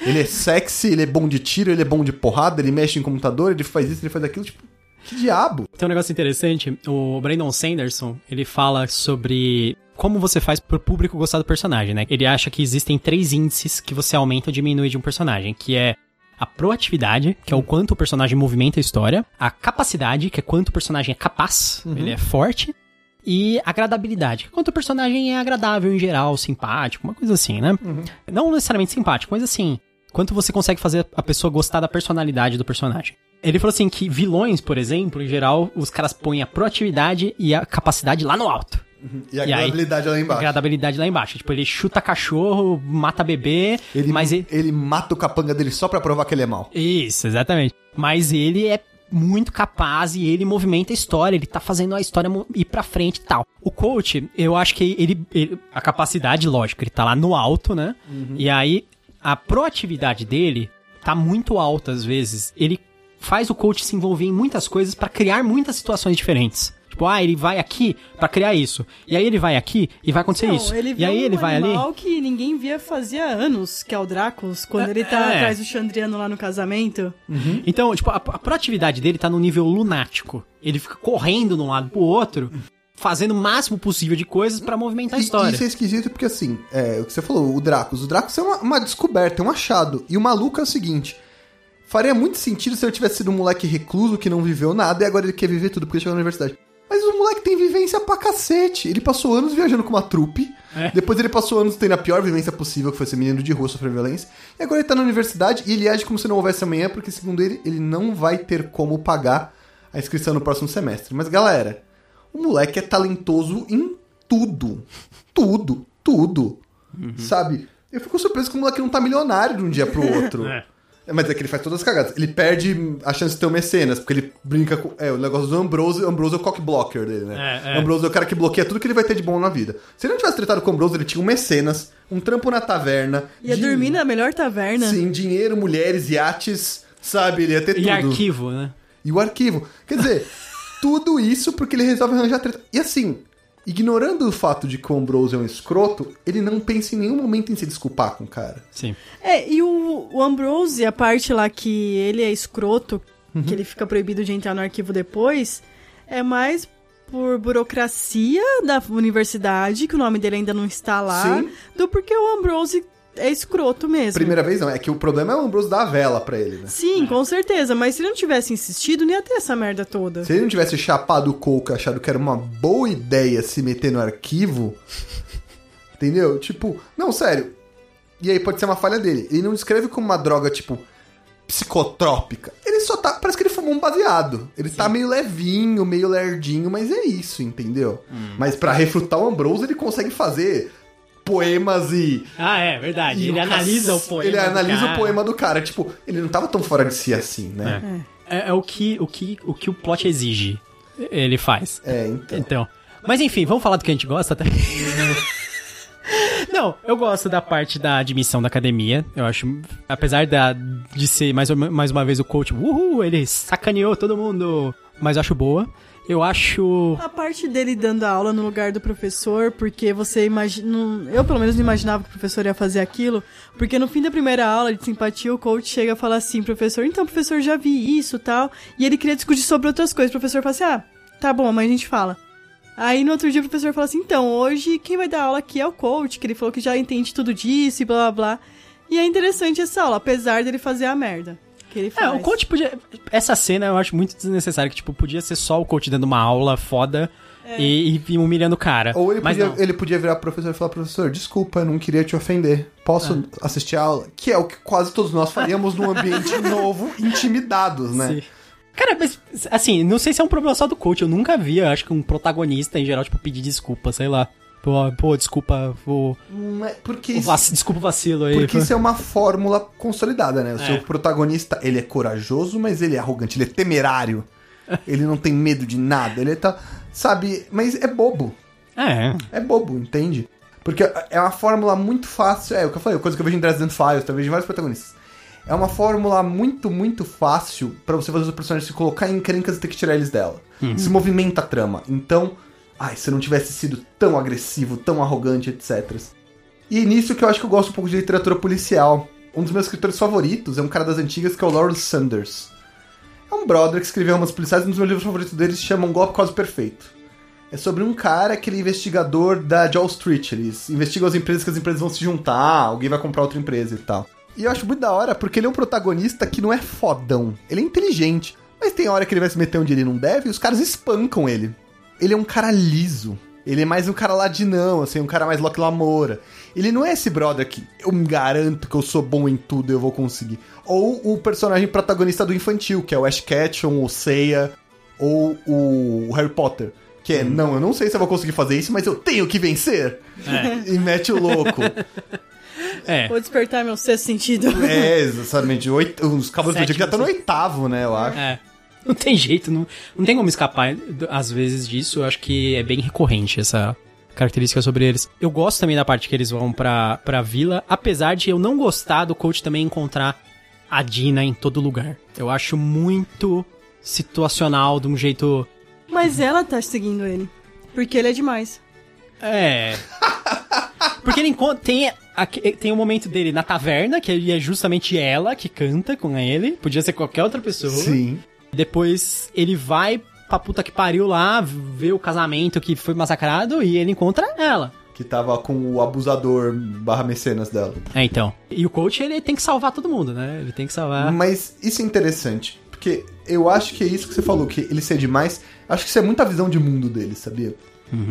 Ele é sexy, ele é bom de tiro, ele é bom de porrada, ele mexe em computador, ele faz isso, ele faz aquilo, tipo, que diabo? Tem um negócio interessante, o Brandon Sanderson, ele fala sobre como você faz pro público gostar do personagem, né? Ele acha que existem três índices que você aumenta ou diminui de um personagem, que é A proatividade, que é o quanto o personagem movimenta a história. A capacidade, que é quanto o personagem é capaz, ele é forte. E agradabilidade, que é quanto o personagem é agradável em geral, simpático, uma coisa assim, né? Não necessariamente simpático, mas assim, quanto você consegue fazer a pessoa gostar da personalidade do personagem. Ele falou assim que vilões, por exemplo, em geral, os caras põem a proatividade e a capacidade lá no alto. E a E aí, agradabilidade lá embaixo. Agradabilidade lá embaixo. Tipo, ele chuta cachorro, mata bebê, Ele, mas ele... ele mata o capanga dele só pra provar que ele é mau. Isso, exatamente. Mas ele é muito capaz e ele movimenta a história, ele tá fazendo a história ir pra frente e tal. O coach, eu acho que ele, ele- a capacidade, lógico, ele tá lá no alto, né? E aí a proatividade dele tá muito alta às vezes. Ele faz o coach se envolver em muitas coisas pra criar muitas situações diferentes. Tipo, ah, ele vai aqui pra criar isso. E aí ele vai aqui e vai acontecer Não, isso. ele E aí ele um vai ali. que ninguém via fazia anos, que é o Dracos, quando É, ele tá é. atrás do Chandriano lá no casamento. Então, tipo, a, a proatividade dele tá no nível lunático. Ele fica correndo de um lado pro outro, fazendo o máximo possível de coisas pra movimentar a história. Isso é esquisito porque, assim, é, o que você falou, o Dracos. O Dracos é uma, uma descoberta, é um achado. E o maluco é o seguinte: faria muito sentido se ele tivesse sido um moleque recluso que não viveu nada e agora ele quer viver tudo porque chegou na universidade. Mas o moleque tem vivência pra cacete. Ele passou anos viajando com uma trupe. É. Depois ele passou anos tendo a pior vivência possível, que foi ser menino de rua, sofrer violência. E agora ele tá na universidade e ele age como se não houvesse amanhã, porque segundo ele, ele não vai ter como pagar a inscrição no próximo semestre. Mas galera, o moleque é talentoso em tudo. Tudo, tudo. Sabe? Eu fico surpreso que o moleque não tá milionário de um dia pro outro. É. É, Mas é que ele faz todas as cagadas. Ele perde a chance de ter um mecenas, porque ele brinca com. É, o negócio do Ambrose. Ambrose é o cock blocker dele, né? É, é. Ambrose é o cara que bloqueia tudo que ele vai ter de bom na vida. Se ele não tivesse tratado com o Ambrose, ele tinha um mecenas, um trampo na taverna. Ia din- dormir na melhor taverna. Sim, dinheiro, mulheres, iates, sabe? Ele ia ter E tudo. arquivo, né? E o arquivo. Quer dizer, tudo isso porque ele resolve arranjar treta. E assim, ignorando o fato de que o Ambrose é um escroto, ele não pensa em nenhum momento em se desculpar com o cara. Sim. É, e o, o Ambrose, a parte lá que ele é escroto, Uhum. que ele fica proibido de entrar no arquivo depois, é mais por burocracia da universidade, que o nome dele ainda não está lá, Sim. do porque o Ambrose é escroto mesmo. Primeira vez não, é que o problema é o Ambrose dar a vela pra ele, né? Sim, com certeza, mas se ele não tivesse insistido, não ia ter essa merda toda. Se ele não tivesse chapado o coco e achado que era uma boa ideia se meter no arquivo, entendeu? Tipo, não, sério. E aí pode ser uma falha dele. Ele não descreve como uma droga, tipo, psicotrópica. Ele só tá. Parece que ele fumou um baseado. Ele tá meio levinho, meio lerdinho, mas é isso, entendeu? Mas pra refutar o Ambrose, ele consegue fazer poemas e. Ah, é, verdade. e ele analisa o poema. Ele do analisa cara. o poema do cara. Tipo, ele não tava tão fora de si assim, né? É, é o, que, o, que, o que o plot exige. Ele faz. É, então. Então. Mas enfim, vamos falar do que a gente gosta também. Não, eu gosto da parte da admissão da academia. Eu acho, apesar da, de ser mais, mais uma vez o coach, uhul, ele sacaneou todo mundo, mas eu acho boa. Eu acho. A parte dele dando a aula no lugar do professor, porque você imagina. Eu, pelo menos, não imaginava que o professor ia fazer aquilo. Porque no fim da primeira aula de simpatia, o coach chega e fala assim: professor, então, professor, já vi isso tal. E ele queria discutir sobre outras coisas. O professor fala assim: ah, tá bom, mas a gente fala. Aí no outro dia o professor fala assim: então, hoje quem vai dar aula aqui é o coach, que ele falou que já entende tudo disso e blá blá blá. E é interessante essa aula, apesar dele fazer a merda que ele É, faz. o coach podia. Essa cena eu acho muito desnecessária, que, tipo, podia ser só o coach dando uma aula foda e, e humilhando o cara. Ou ele mas podia, ele podia virar pro professor e falar, professor, desculpa, eu não queria te ofender. Posso Ah. assistir a aula? Que é o que quase todos nós faríamos num ambiente novo, intimidados, né? Sim. Cara, mas, assim, não sei se é um problema só do coach. Eu nunca vi, acho que um protagonista, em geral, tipo, pedir desculpa, sei lá. Pô, pô desculpa, vou. Porque isso, vac- Desculpa o vacilo aí. porque isso é uma fórmula consolidada, né? O É. seu protagonista, ele é corajoso, mas ele é arrogante, ele é temerário. ele não tem medo de nada, ele tá... Sabe? Mas é bobo. É. É bobo, entende? Porque é uma fórmula muito fácil. É o que eu falei, coisa que eu vejo em Dresden Files, talvez de vários protagonistas. É uma fórmula muito, muito fácil pra você fazer os personagens se colocar em encrencas e ter que tirar eles dela. Se movimenta a trama. Então, ai, se eu não tivesse sido tão agressivo, tão arrogante, etc. E nisso que eu acho que eu gosto um pouco de literatura policial. Um dos meus escritores favoritos é um cara das antigas que é o Laurel Sanders. É um brother que escreveu umas policiais, um dos meus livros favoritos dele se chama Um Golpe Quase Perfeito. É sobre um cara que ele é investigador da Wall Street. Eles investigam as empresas que as empresas vão se juntar, alguém vai comprar outra empresa e tal. E eu acho muito da hora porque ele é um protagonista que não é fodão. Ele é inteligente. Mas tem hora que ele vai se meter onde ele não deve e os caras espancam ele. Ele é um cara liso. Ele é mais um cara ladinão, assim, um cara mais Loki Lamoura. Ele não é esse brother que eu me garanto que eu sou bom em tudo e eu vou conseguir. Ou o personagem protagonista do infantil, que é o Ash Ketchum, o Seiya, ou o Harry Potter. Que é, não, eu não sei se eu vou conseguir fazer isso, mas eu tenho que vencer. É. E mete o louco. É. Vou despertar meu sexto sentido. é, exatamente. Oito, os Cavaleiros do Zodíaco já estão no Sétimo, oitavo, né, eu acho. É. Não tem jeito, não, não tem como escapar, às vezes, disso. Eu acho que é bem recorrente essa característica sobre eles. Eu gosto também da parte que eles vão pra, pra vila, apesar de eu não gostar do coach também encontrar a Dina em todo lugar. Eu acho muito situacional, de um jeito. Mas ela tá seguindo ele. Porque ele é demais. É. Porque ele encontra. Tem, tem um momento dele na taverna, que é justamente ela que canta com ele. Podia ser qualquer outra pessoa. Sim. Depois ele vai pra puta que pariu lá, vê o casamento que foi massacrado e ele encontra ela. Que tava com o abusador barra mecenas dela. É, então. E o coach, ele tem que salvar todo mundo, né? Ele tem que salvar. Mas isso é interessante, porque eu acho que é isso que você falou, que ele ser demais. Acho que isso é muita visão de mundo dele, sabia?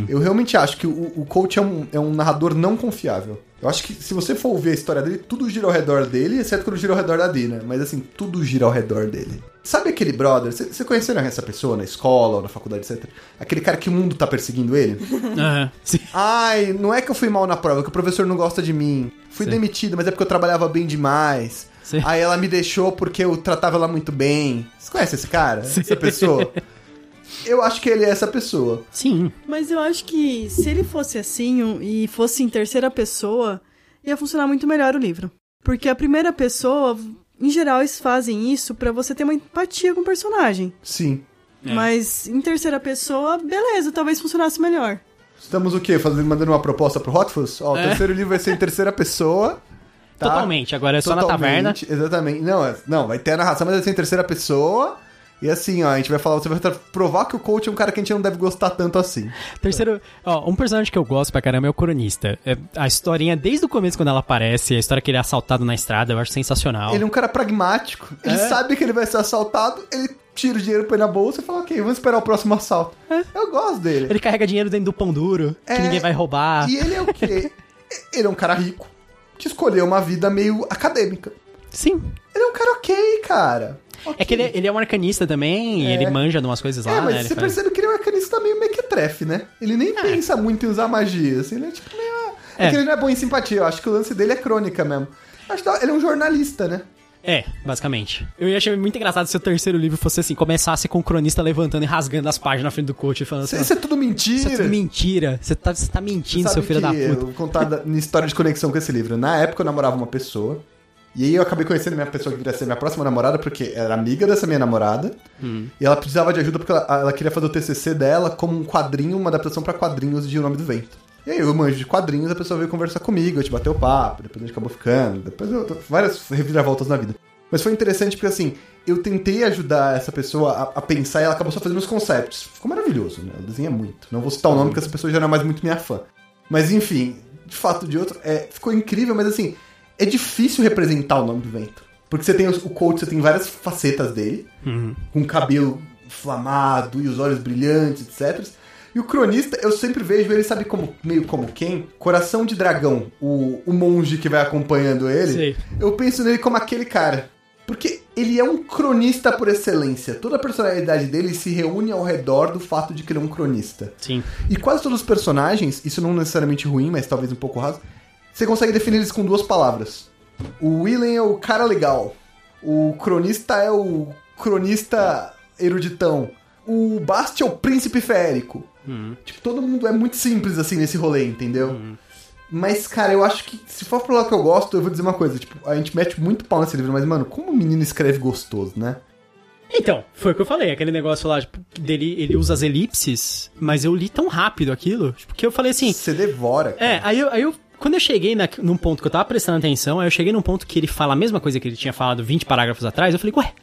Eu realmente acho que o, o coach é um, é um narrador não confiável. Eu acho que se você for ver a história dele, tudo gira ao redor dele, exceto quando gira ao redor da Dina. Mas assim, tudo gira ao redor dele. Sabe aquele brother? Você conheceu essa pessoa na escola ou na faculdade, etc? Aquele cara que o mundo tá perseguindo ele? Aham, sim. Ai, não é que eu fui mal na prova, é que o professor não gosta de mim. Fui Sim. demitido, mas é porque eu trabalhava bem demais. Sim. Aí ela me deixou porque eu tratava ela muito bem. Você conhece esse cara? Essa pessoa? Eu acho que ele é essa pessoa. Sim. Mas eu acho que se ele fosse assim um- e fosse em terceira pessoa, ia funcionar muito melhor o livro. Porque a primeira pessoa, em geral, eles fazem isso pra você ter uma empatia com o personagem. Sim. É. Mas em terceira pessoa, beleza, talvez funcionasse melhor. Estamos o quê? Fazendo, mandando uma proposta pro Hotfuss? Ó, o É. terceiro livro vai ser em terceira pessoa. tá? Totalmente. Agora é só na taverna. Totalmente, Exatamente. Não, é- não, vai ter a narração, mas vai ser em terceira pessoa. E assim, ó, a gente vai falar, você vai provar que o coach é um cara que a gente não deve gostar tanto assim. Terceiro, ó, um personagem que eu gosto pra caramba é o Coronista. É, a historinha, desde o começo, quando ela aparece, a história que ele é assaltado na estrada, eu acho sensacional. Ele é um cara pragmático. Ele É. sabe que ele vai ser assaltado, ele tira o dinheiro, põe na bolsa e fala, ok, vamos esperar o próximo assalto. Eu gosto dele. Ele carrega dinheiro dentro do pão duro, que É, ninguém vai roubar. E ele é o quê? ele é um cara rico que escolheu uma vida meio acadêmica. Sim. Ele é um cara ok, cara. É que ele, ele é um arcanista também, É. ele manja de umas coisas lá, é, mas né? Você percebe que ele é um arcanista meio mequetrefe, né? Ele nem pensa muito em usar magia, assim, ele é tipo meio... É. É. que ele não é bom em simpatia, eu acho que o lance dele é crônica mesmo. Acho que ele é um jornalista, né? É, basicamente. Eu ia achar muito engraçado se o terceiro livro fosse assim, começasse com o cronista levantando e rasgando as páginas na frente do coach e falando assim, isso é tudo mentira. isso é tudo mentira. Você tá, você tá mentindo, Sabe seu filho da puta. Eu vou contar da, história de conexão com esse livro. Na época eu namorava uma pessoa. E aí eu acabei conhecendo minha pessoa que viria ser minha próxima namorada, porque era amiga dessa minha namorada. Hum. E ela precisava de ajuda porque ela, ela queria fazer o TCC dela como um quadrinho, uma adaptação pra quadrinhos de O Nome do Vento. E aí eu manjo de quadrinhos, a pessoa veio conversar comigo, a gente bateu papo, depois a gente acabou ficando, depois eu, várias reviravoltas na vida. Mas foi interessante porque assim, eu tentei ajudar essa pessoa a, a pensar e ela acabou só fazendo os conceitos. Ficou maravilhoso, né? Ela desenha muito. Não vou citar o nome porque essa pessoa já não é mais muito minha fã. Mas enfim, de fato de outro, é, ficou incrível, mas assim, é difícil representar o nome do vento. Porque você tem o coach, você tem várias facetas dele, com o cabelo inflamado e os olhos brilhantes, etc. E o cronista, eu sempre vejo ele, sabe como, meio como quem? Coração de dragão, o, o monge que vai acompanhando ele. Sei. Eu penso nele como aquele cara. Porque ele é um cronista por excelência. Toda a personalidade dele se reúne ao redor do fato de que ele é um cronista. Sim. E quase todos os personagens, isso não necessariamente ruim, mas talvez um pouco raso, você consegue definir eles com duas palavras. O Willen é o cara legal. O cronista é o cronista eruditão. O Bast é o príncipe férico. Tipo, todo mundo é muito simples assim nesse rolê, entendeu? Mas, cara, eu acho que se for pro lado que eu gosto, eu vou dizer uma coisa. Tipo, a gente mete muito pau nesse livro, mas, mano, como o menino escreve gostoso, né? Então, foi o que eu falei, aquele negócio lá, tipo, dele, ele usa as elipses, mas eu li tão rápido aquilo, tipo, que eu falei assim, Você devora, cara. É, aí eu, aí eu quando eu cheguei na, num ponto que eu tava prestando atenção, aí eu cheguei num ponto que ele fala a mesma coisa que ele tinha falado 20 parágrafos atrás, eu falei, ué,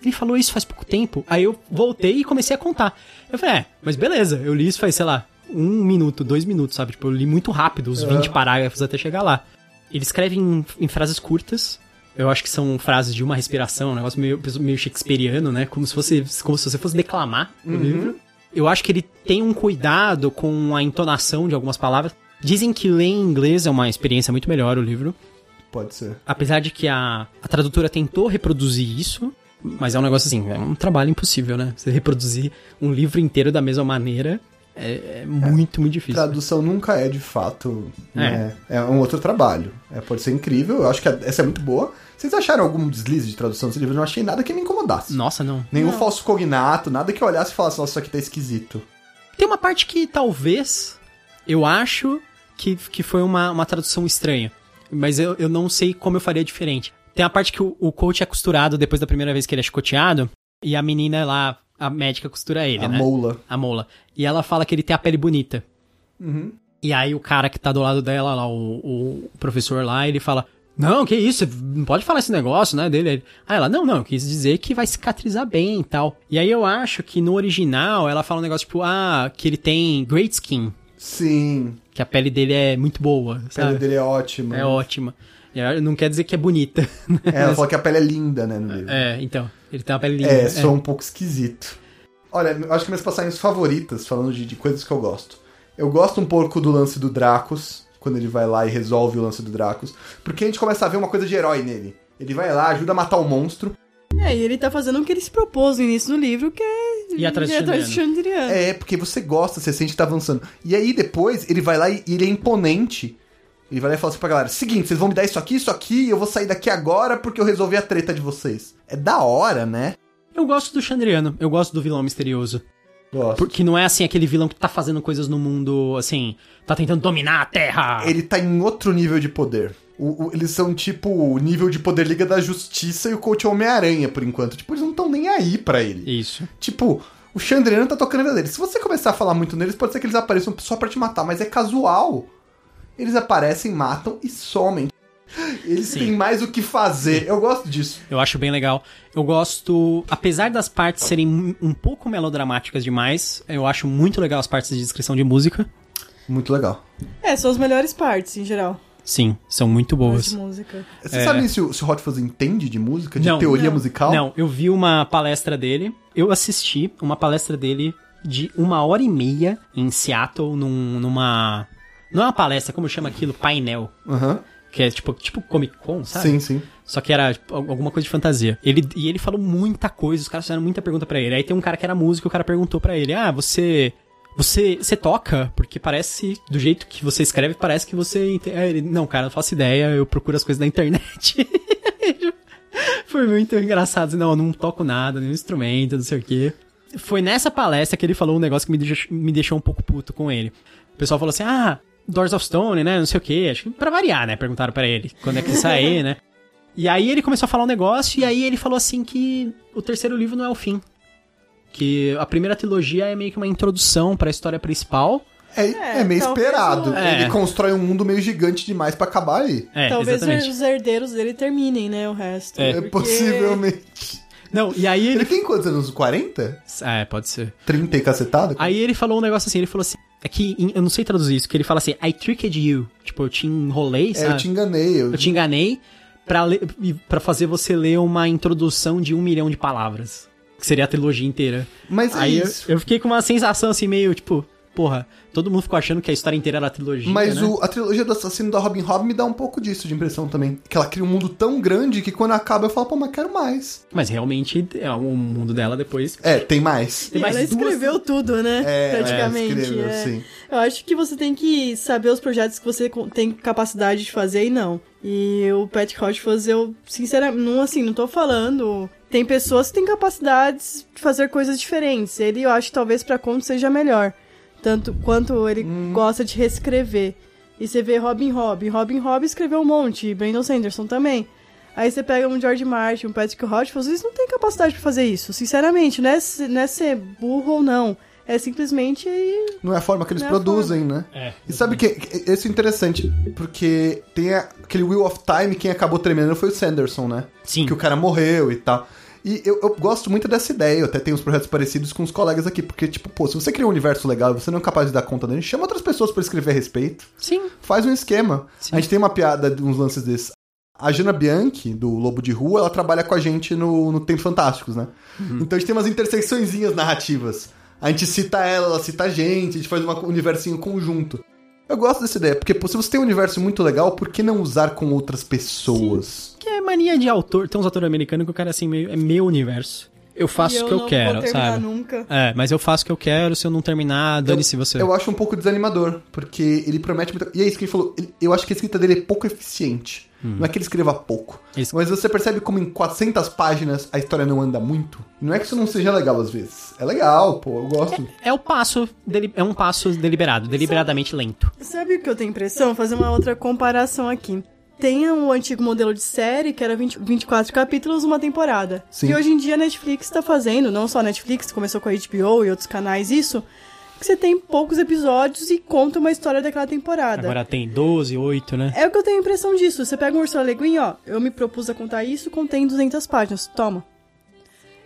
ele falou isso faz pouco tempo. Aí eu voltei e comecei a contar. Eu falei, é, mas beleza, eu li isso faz, sei lá, um minuto, dois minutos, sabe? Tipo, eu li muito rápido os 20 parágrafos até chegar lá. Ele escreve em, em frases curtas, Eu acho que são frases de uma respiração, um negócio meio, meio shakespeariano, né? Como se, fosse, como se você fosse declamar o livro. Eu acho que ele tem um cuidado com a entonação de algumas palavras. Dizem que ler em inglês é uma experiência muito melhor o livro. Pode ser. Apesar de que a, a tradutora tentou reproduzir isso, mas é um negócio assim, é um trabalho impossível, né? Você reproduzir um livro inteiro da mesma maneira é, é muito, muito difícil. Tradução nunca é de fato. Né? É. um outro trabalho. É, pode ser incrível. Eu acho que essa é muito boa. Vocês acharam algum deslize de tradução desse livro? Eu não achei nada que me incomodasse. Nossa, não. Nenhum falso cognato, nada que eu olhasse e falasse, nossa, isso aqui tá esquisito. Tem uma parte que talvez eu acho que, que foi uma, uma tradução estranha. Mas eu, eu não sei como eu faria diferente. Tem a parte que o, o coach é costurado depois da primeira vez que ele é chicoteado. E a menina lá, a médica costura ele, a né? mola. A mola. E ela fala que ele tem a pele bonita. Uhum. E aí o cara que tá do lado dela, lá, o, o professor lá, ele fala: Não, que isso, não pode falar esse negócio, né? Dele. Aí ela, não, não, eu quis dizer que vai cicatrizar bem e tal. E aí eu acho que no original ela fala um negócio tipo, ah, que ele tem great skin. Sim. Que a pele dele é muito boa, A pele sabe? dele é ótima. É ótima. Não quer dizer que é bonita. É, ela falou que a pele é linda, né, no livro. É, então. Ele tem uma pele linda. É, sou um pouco esquisito. Olha, acho que minhas passagens favoritas, falando de, de coisas que eu gosto. Eu gosto um pouco do lance do Dracos, quando ele vai lá e resolve o lance do Dracos. Porque a gente começa a ver uma coisa de herói nele. Ele vai lá, ajuda a matar o monstro. É, e ele tá fazendo o que ele se propôs no início do livro, que é Ir atrás de atrás de Chandriano. É, porque você gosta, você sente que tá avançando. E aí depois ele vai lá e e ele é imponente. Ele vai lá e fala assim pra galera: seguinte, vocês vão me dar isso aqui, isso aqui, e eu vou sair daqui agora porque eu resolvi a treta de vocês. É da hora, né? Eu gosto do Chandriano. Eu gosto do vilão misterioso. Gosto. Porque não é assim aquele vilão que tá fazendo coisas no mundo, assim, tá tentando dominar a Terra. Ele tá em outro nível de poder. O- o- eles são tipo o nível de poder Liga da Justiça e o coach é Homem-Aranha, por enquanto. Tipo, eles não estão nem aí pra ele. Isso. Tipo, o Chandriano tá tocando a vida dele. Se você começar a falar muito neles, pode ser que eles apareçam só pra te matar, mas é casual. Eles aparecem, matam e somem. Eles Sim. têm mais o que fazer. Eu gosto disso. Eu acho bem legal. Eu gosto, apesar das partes serem um- um pouco melodramáticas demais, eu acho muito legal as partes de descrição de música. Muito legal. É, são as melhores partes, em geral. Sim, são muito boas. De música. Você É. sabe se o, se o Hot Fuzz entende de música, de Não. teoria Não. musical? Não, eu vi uma palestra dele, eu assisti uma palestra dele de uma hora e meia em Seattle, num- numa. Não é uma palestra, como chama aquilo? Painel. Aham. Que é tipo, tipo Comic Con, sabe? Sim, sim. Só que era tipo, al- alguma coisa de fantasia. Ele, e ele falou muita coisa, os caras fizeram muita pergunta pra ele. Aí tem um cara que era músico, o cara perguntou pra ele: Ah, você. Você, você toca? Porque parece, do jeito que você escreve, parece que você. ele, não, cara, não faço ideia, eu procuro as coisas na internet. Foi muito engraçado. Não, eu não toco nada, nenhum instrumento, não sei o quê. Foi nessa palestra que ele falou um negócio que me deixou, me deixou um pouco puto com ele. O pessoal falou assim: ah, Doors of Stone, né? Não sei o quê. Acho que pra variar, né? Perguntaram pra ele quando é que sair, né? E aí ele começou a falar um negócio, e aí ele falou assim que o terceiro livro não é o fim. Que a primeira trilogia é meio que uma introdução pra história principal. É, É, é meio esperado. o- É. Ele constrói um mundo meio gigante demais pra acabar aí. É, Talvez exatamente. os herdeiros dele terminem, né, o resto. É. É, porque- possivelmente. Não, e aí Ele ele. tem quantos anos? 40? É, pode ser. 30 e cacetada? Aí ele falou um negócio assim, ele falou assim. É que eu não sei traduzir isso, que ele fala assim, I tricked you. Tipo, eu te enrolei, é, sabe? eu te enganei. Eu... Eu te enganei pra, ler, e- pra fazer você ler uma introdução de um milhão de palavras. Que seria a trilogia inteira. Mas é Aí eu, isso. eu fiquei com uma sensação assim, meio tipo, porra, todo mundo ficou achando que a história inteira era a trilogia. Mas né? o- a trilogia do assassino da Robin Hood me dá um pouco disso de impressão também. Que ela cria um mundo tão grande que quando acaba eu falo, pô, mas quero mais. Mas realmente é o mundo dela depois. É, tem mais. Tem E mais ela duas- escreveu tudo, né? É, praticamente. é, escreveu, é. sim. Eu acho que você tem que saber os projetos que você tem capacidade de fazer e não. E o Pat Rothfuss, eu, sinceramente, não, assim, não tô falando. Tem pessoas que têm capacidades de fazer coisas diferentes. Ele, eu acho que talvez pra conto seja melhor. Tanto quanto ele gosta de reescrever. E você vê Robin Hobb. Robin Hobb escreveu um monte, e Brandon Sanderson também. Aí você pega um George Martin, um Patrick Rothfuss, eles não têm capacidade pra fazer isso. Sinceramente, não é, não é ser burro ou não. É simplesmente Não é a forma que eles é produzem, né? É. E sabe que que- isso é interessante, porque tem aquele Wheel of Time, quem acabou tremendo foi o Sanderson, né? Sim. Que o cara morreu e tal. E eu, eu gosto muito dessa ideia, eu até tenho uns projetos parecidos com os colegas aqui, porque, tipo, pô, se você cria um universo legal e você não é capaz de dar conta dele, chama outras pessoas pra escrever a respeito. Sim. Faz um esquema. Sim. A gente tem uma piada de uns lances desses. a Jana Bianchi, do Lobo de Rua, ela trabalha com a gente no, no Tempos Fantásticos, né? Então a gente tem umas intersecçõezinhas narrativas. A gente cita ela, ela cita a gente, a gente faz um universinho conjunto. Eu gosto dessa ideia, porque se você tem um universo muito legal, por que não usar com outras pessoas? Que é mania de autor. Tem uns autores americanos que o cara assim, meio, é meu universo. Eu faço o que eu não quero, sabe? nunca. É, mas eu faço o que eu quero, se eu não terminar, dane-se você. Eu acho um pouco desanimador, porque ele promete muita... E é isso que ele falou, eu acho que a escrita dele é pouco eficiente. Não é que ele escreva pouco. Mas você percebe como em 400 páginas a história não anda muito. E não é que isso não seja legal às vezes. É legal, pô, eu gosto. É o passo, deli- é um passo deliberado, deliberadamente lento. Sabe o que eu tenho impressão? Vou fazer uma outra comparação aqui. Tem um antigo modelo de série que era 20, 24 capítulos uma temporada. Sim. E hoje em dia a Netflix tá fazendo, não só a Netflix, começou com a HBO e outros canais isso, que você tem poucos episódios e conta uma história daquela temporada. Agora tem 12, 8, né? É o que eu tenho impressão disso. Você pega um Ursula Le Guin, ó, eu me propus a contar isso, contei em 200 páginas. Toma.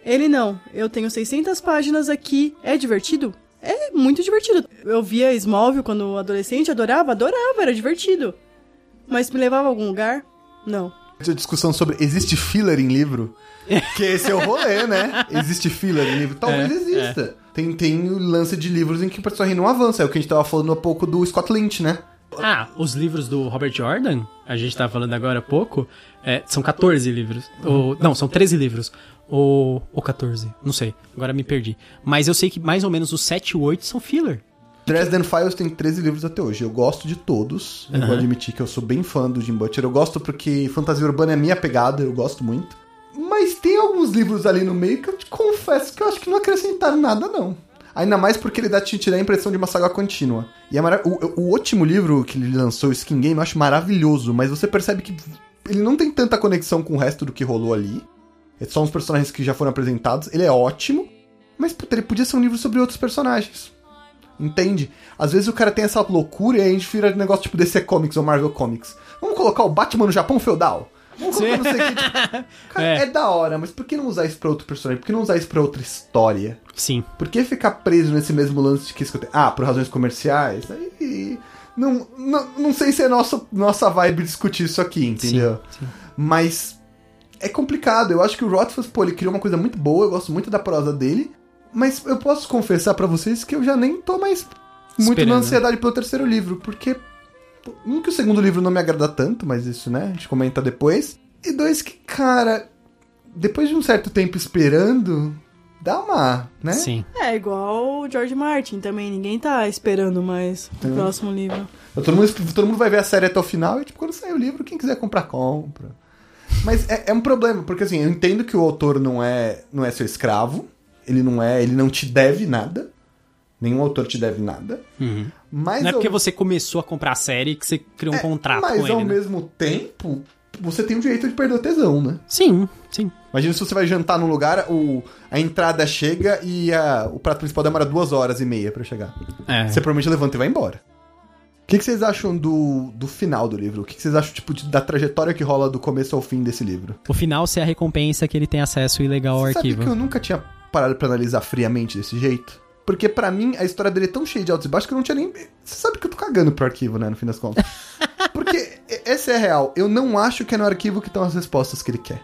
Ele não. Eu tenho 600 páginas aqui. É divertido? É muito divertido. Eu via Smallville quando adolescente, adorava, adorava, era divertido. Mas me levava a algum lugar? Não. Essa discussão sobre existe filler em livro? Que esse é o rolê, né? Existe filler em livro? Talvez É, exista. Tem, tem o lance de livros em que o personagem não avança. É o que a gente tava falando há pouco do Scott Lynch, né? Ah, os livros do Robert Jordan, a gente tava falando agora há pouco, é, são 14 livros. Ou, não, são 13 livros. Ou, ou 14, não sei. Agora me perdi. Mas eu sei que mais ou menos os 7 e 8 são filler. Dresden Files tem 13 livros até hoje. Eu gosto de todos. Eu vou admitir que eu sou bem fã do Jim Butcher. Eu gosto porque fantasia urbana é a minha pegada, eu gosto muito. Mas tem alguns livros ali no meio que eu te confesso que eu acho que não acrescentaram nada, não. Ainda mais porque ele dá te te dá a impressão de uma saga contínua. E é mara- o, o último livro que ele lançou, o Skin Game, eu acho maravilhoso, mas você percebe que ele não tem tanta conexão com o resto do que rolou ali. É só uns personagens que já foram apresentados. Ele é ótimo, mas puta, ele podia ser um livro sobre outros personagens. Entende? Às vezes o cara tem essa loucura e a gente vira negócio tipo DC Comics ou Marvel Comics. Vamos colocar o Batman no Japão feudal? Vamos colocar não sei o que. Tipo, cara, É. é. da hora, mas por que não usar isso pra outro personagem? Por que não usar isso pra outra história? Sim. Por que ficar preso nesse mesmo lance de que tenho? Ah, por razões comerciais? Não, não, não sei se é nossa, nossa vibe discutir isso aqui, entendeu? sim. Mas é complicado. Eu acho que o Rothfuss, pô, ele criou uma coisa muito boa, eu gosto muito da prosa dele. Mas eu posso confessar pra vocês que eu já nem tô mais muito Esperando. na ansiedade pelo terceiro livro, porque um que o segundo livro não me agrada tanto, mas isso, né, a gente comenta depois. E dois que, cara, depois de um certo tempo esperando, dá uma, né? Sim. É igual o George Martin também. Ninguém tá esperando mais o próximo livro. Todo mundo, todo mundo vai ver a série até o final e, tipo, quando sair o livro, quem quiser comprar, compra. Mas é, é um problema, porque assim, eu entendo que o autor não é, não é seu escravo, ele não é, ele não te deve nada. Nenhum autor te deve nada. Uhum. Mas Não é ao- porque você começou a comprar a série que você criou um é, contrato mas com ao ele, né? mesmo tempo, você tem o direito de perder o tesão, né? Sim, sim. Imagina se você vai jantar num lugar, o, a entrada chega e a- o prato principal demora duas horas e meia pra chegar. É. Você provavelmente levanta e vai embora. O que, que vocês acham do, do final do livro? O que, que vocês acham tipo, de- da trajetória que rola do começo ao fim desse livro? O final ser a recompensa que ele tem acesso ilegal ao sabe arquivo. que eu nunca tinha parado pra analisar friamente desse jeito? Porque pra mim a história dele é tão cheia de altos e baixos que eu não tinha nem. Você sabe que eu tô cagando pro arquivo, né? No fim das contas. Porque essa é a real. Eu não acho que é no arquivo que estão as respostas que ele quer.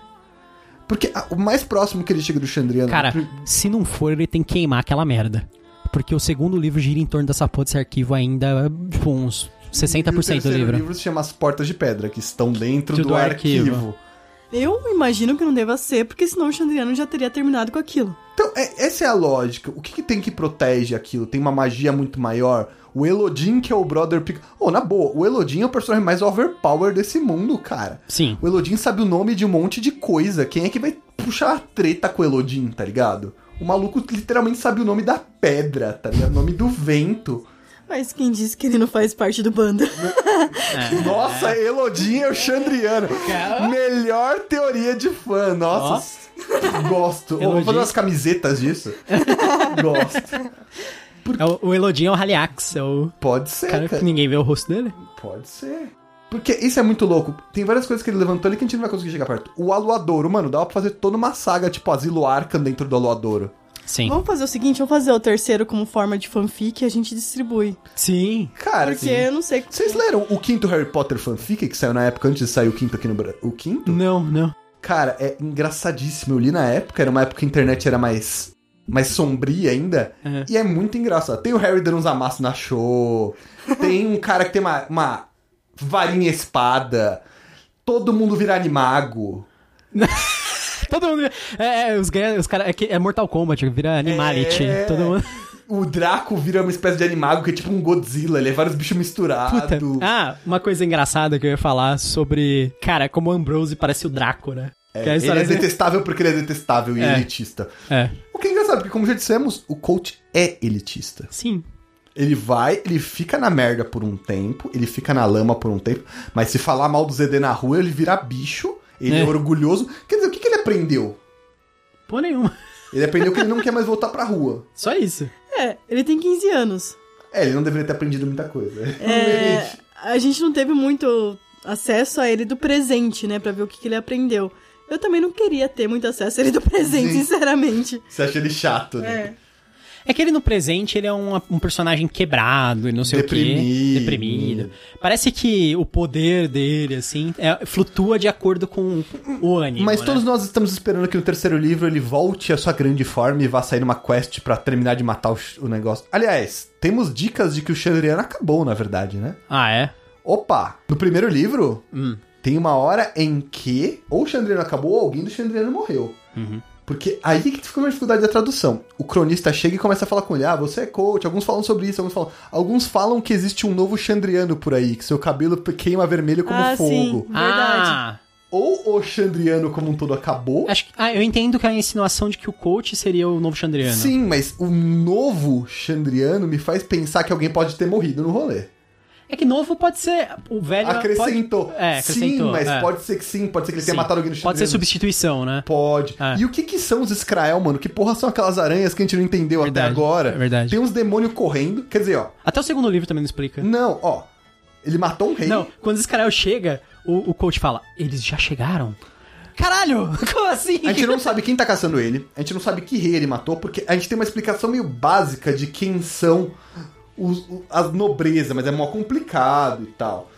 Porque a- o mais próximo que ele chega do Chandriano. Cara, se não for, ele tem que queimar aquela merda. Porque o segundo livro gira em torno dessa porra desse arquivo ainda, tipo, uns E o 60% do livro. livro se chama As Portas de Pedra, que estão dentro Do do, arquivo. arquivo. Eu imagino que não deva ser, porque senão o Chandriano já teria terminado com aquilo. Então, é- essa é a lógica. O que, que tem que protege aquilo? Tem uma magia muito maior? O Elodin, que é o brother... Pic... Oh, na boa, o Elodin é o personagem mais overpower desse mundo, cara. Sim. O Elodin sabe o nome de um monte de coisa. Quem é que vai puxar a treta com o Elodin, tá ligado? O maluco literalmente sabe o nome da pedra, tá ligado? O nome do vento. Mas quem disse que ele não faz parte do bando? Nossa, Elodin é o Chandriano. Melhor teoria de fã. Nossa, gosto. Vamos Elodin. fazer umas camisetas disso? gosto. É o, o Elodin é o Haliax, é o Pode ser, cara cara. que ninguém vê o rosto dele. Pode ser. Porque isso é muito louco. Tem várias coisas que ele levantou ali que a gente não vai conseguir chegar perto. O Aluadouro, mano, dava pra fazer toda uma saga, tipo Asilo Arkham dentro do Aluadouro. Sim. Vamos fazer o seguinte, vamos fazer o terceiro como forma de fanfic e a gente distribui. Sim. Cara, Porque assim, eu não sei... vocês leram o quinto Harry Potter fanfic que saiu na época antes de sair o quinto aqui no Brasil? O quinto? Não, não. Cara, é engraçadíssimo. Eu li na época, era uma época que a internet era mais, mais sombria ainda. É. E é muito engraçado. Tem o Harry dando uns amassos na show. Tem um cara que tem uma, uma varinha espada. Todo mundo vira animago. Todo mundo. É, é os, os caras. É, é Mortal Kombat, vira Animality. É. Todo mundo. O Draco vira uma espécie de animago que é tipo um Godzilla. Ele é vários bichos misturados. Puta. Ah, uma coisa engraçada que eu ia falar sobre. Cara, como o Ambrose parece o Draco, né? É, a ele é detestável porque ele é detestável e É. elitista. É. O que é engraçado, porque como já dissemos, o coach é elitista. Sim. Ele vai, ele fica na merda por um tempo, ele fica na lama por um tempo, mas se falar mal do ZD na rua, ele vira bicho, ele é, É. orgulhoso. Quer dizer, o que, que ele aprendeu? Pô, nenhuma. Ele aprendeu que ele não quer mais voltar pra rua. Só isso. É, ele tem 15 anos. É, ele não deveria ter aprendido muita coisa. É, a gente não teve muito acesso a ele do presente, né? Pra ver o que, que ele aprendeu. Eu também não queria ter muito acesso a ele do presente, Sim. sinceramente. Você acha ele chato, né? É. É que ele no presente, ele é um, um personagem quebrado e não sei o Deprimido. quê. Deprimido. Parece que o poder dele, assim, é- flutua de acordo com o ânimo. Mas né? todos nós estamos esperando que no terceiro livro ele volte à sua grande forma e vá sair numa quest pra terminar de matar o, o negócio. Aliás, temos dicas de que o Chandriano acabou, na verdade, né? Ah, é? Opa! No primeiro livro, Hum. tem uma hora em que ou o Chandriano acabou ou alguém do Chandriano morreu. Uhum. Porque aí que fica uma dificuldade da tradução. O cronista chega e começa a falar com ele: Ah, você é coach. Alguns falam sobre isso, alguns falam. Alguns falam que existe um novo Chandriano por aí, que seu cabelo queima vermelho como Ah, fogo. sim. Verdade. Ah, Ou o Chandriano como um todo acabou. acho que, ah, eu entendo que a insinuação de que o coach seria o novo Chandriano. Sim, mas o novo Chandriano me faz pensar que alguém pode ter morrido no rolê. É que novo pode ser. O velho. Acrescentou. Pode, é, acrescentou. Sim, mas é. pode ser que sim, pode ser que ele tenha Sim. matado alguém no Pode ser substituição, né? Pode. É. E o que que são os Skrael, mano? Que porra são aquelas aranhas que a gente não entendeu Verdade, até agora? é verdade. Tem uns demônios correndo. Quer dizer, ó. Até o segundo livro também não explica. Não, ó. Ele matou um rei. Não, quando esse cara chega, o, o coach fala: Eles já chegaram? Caralho! Como assim? A gente não sabe quem tá caçando ele. A gente não sabe que rei ele matou, porque a gente tem uma explicação meio básica de quem são os, as nobreza, mas é mó complicado e tal.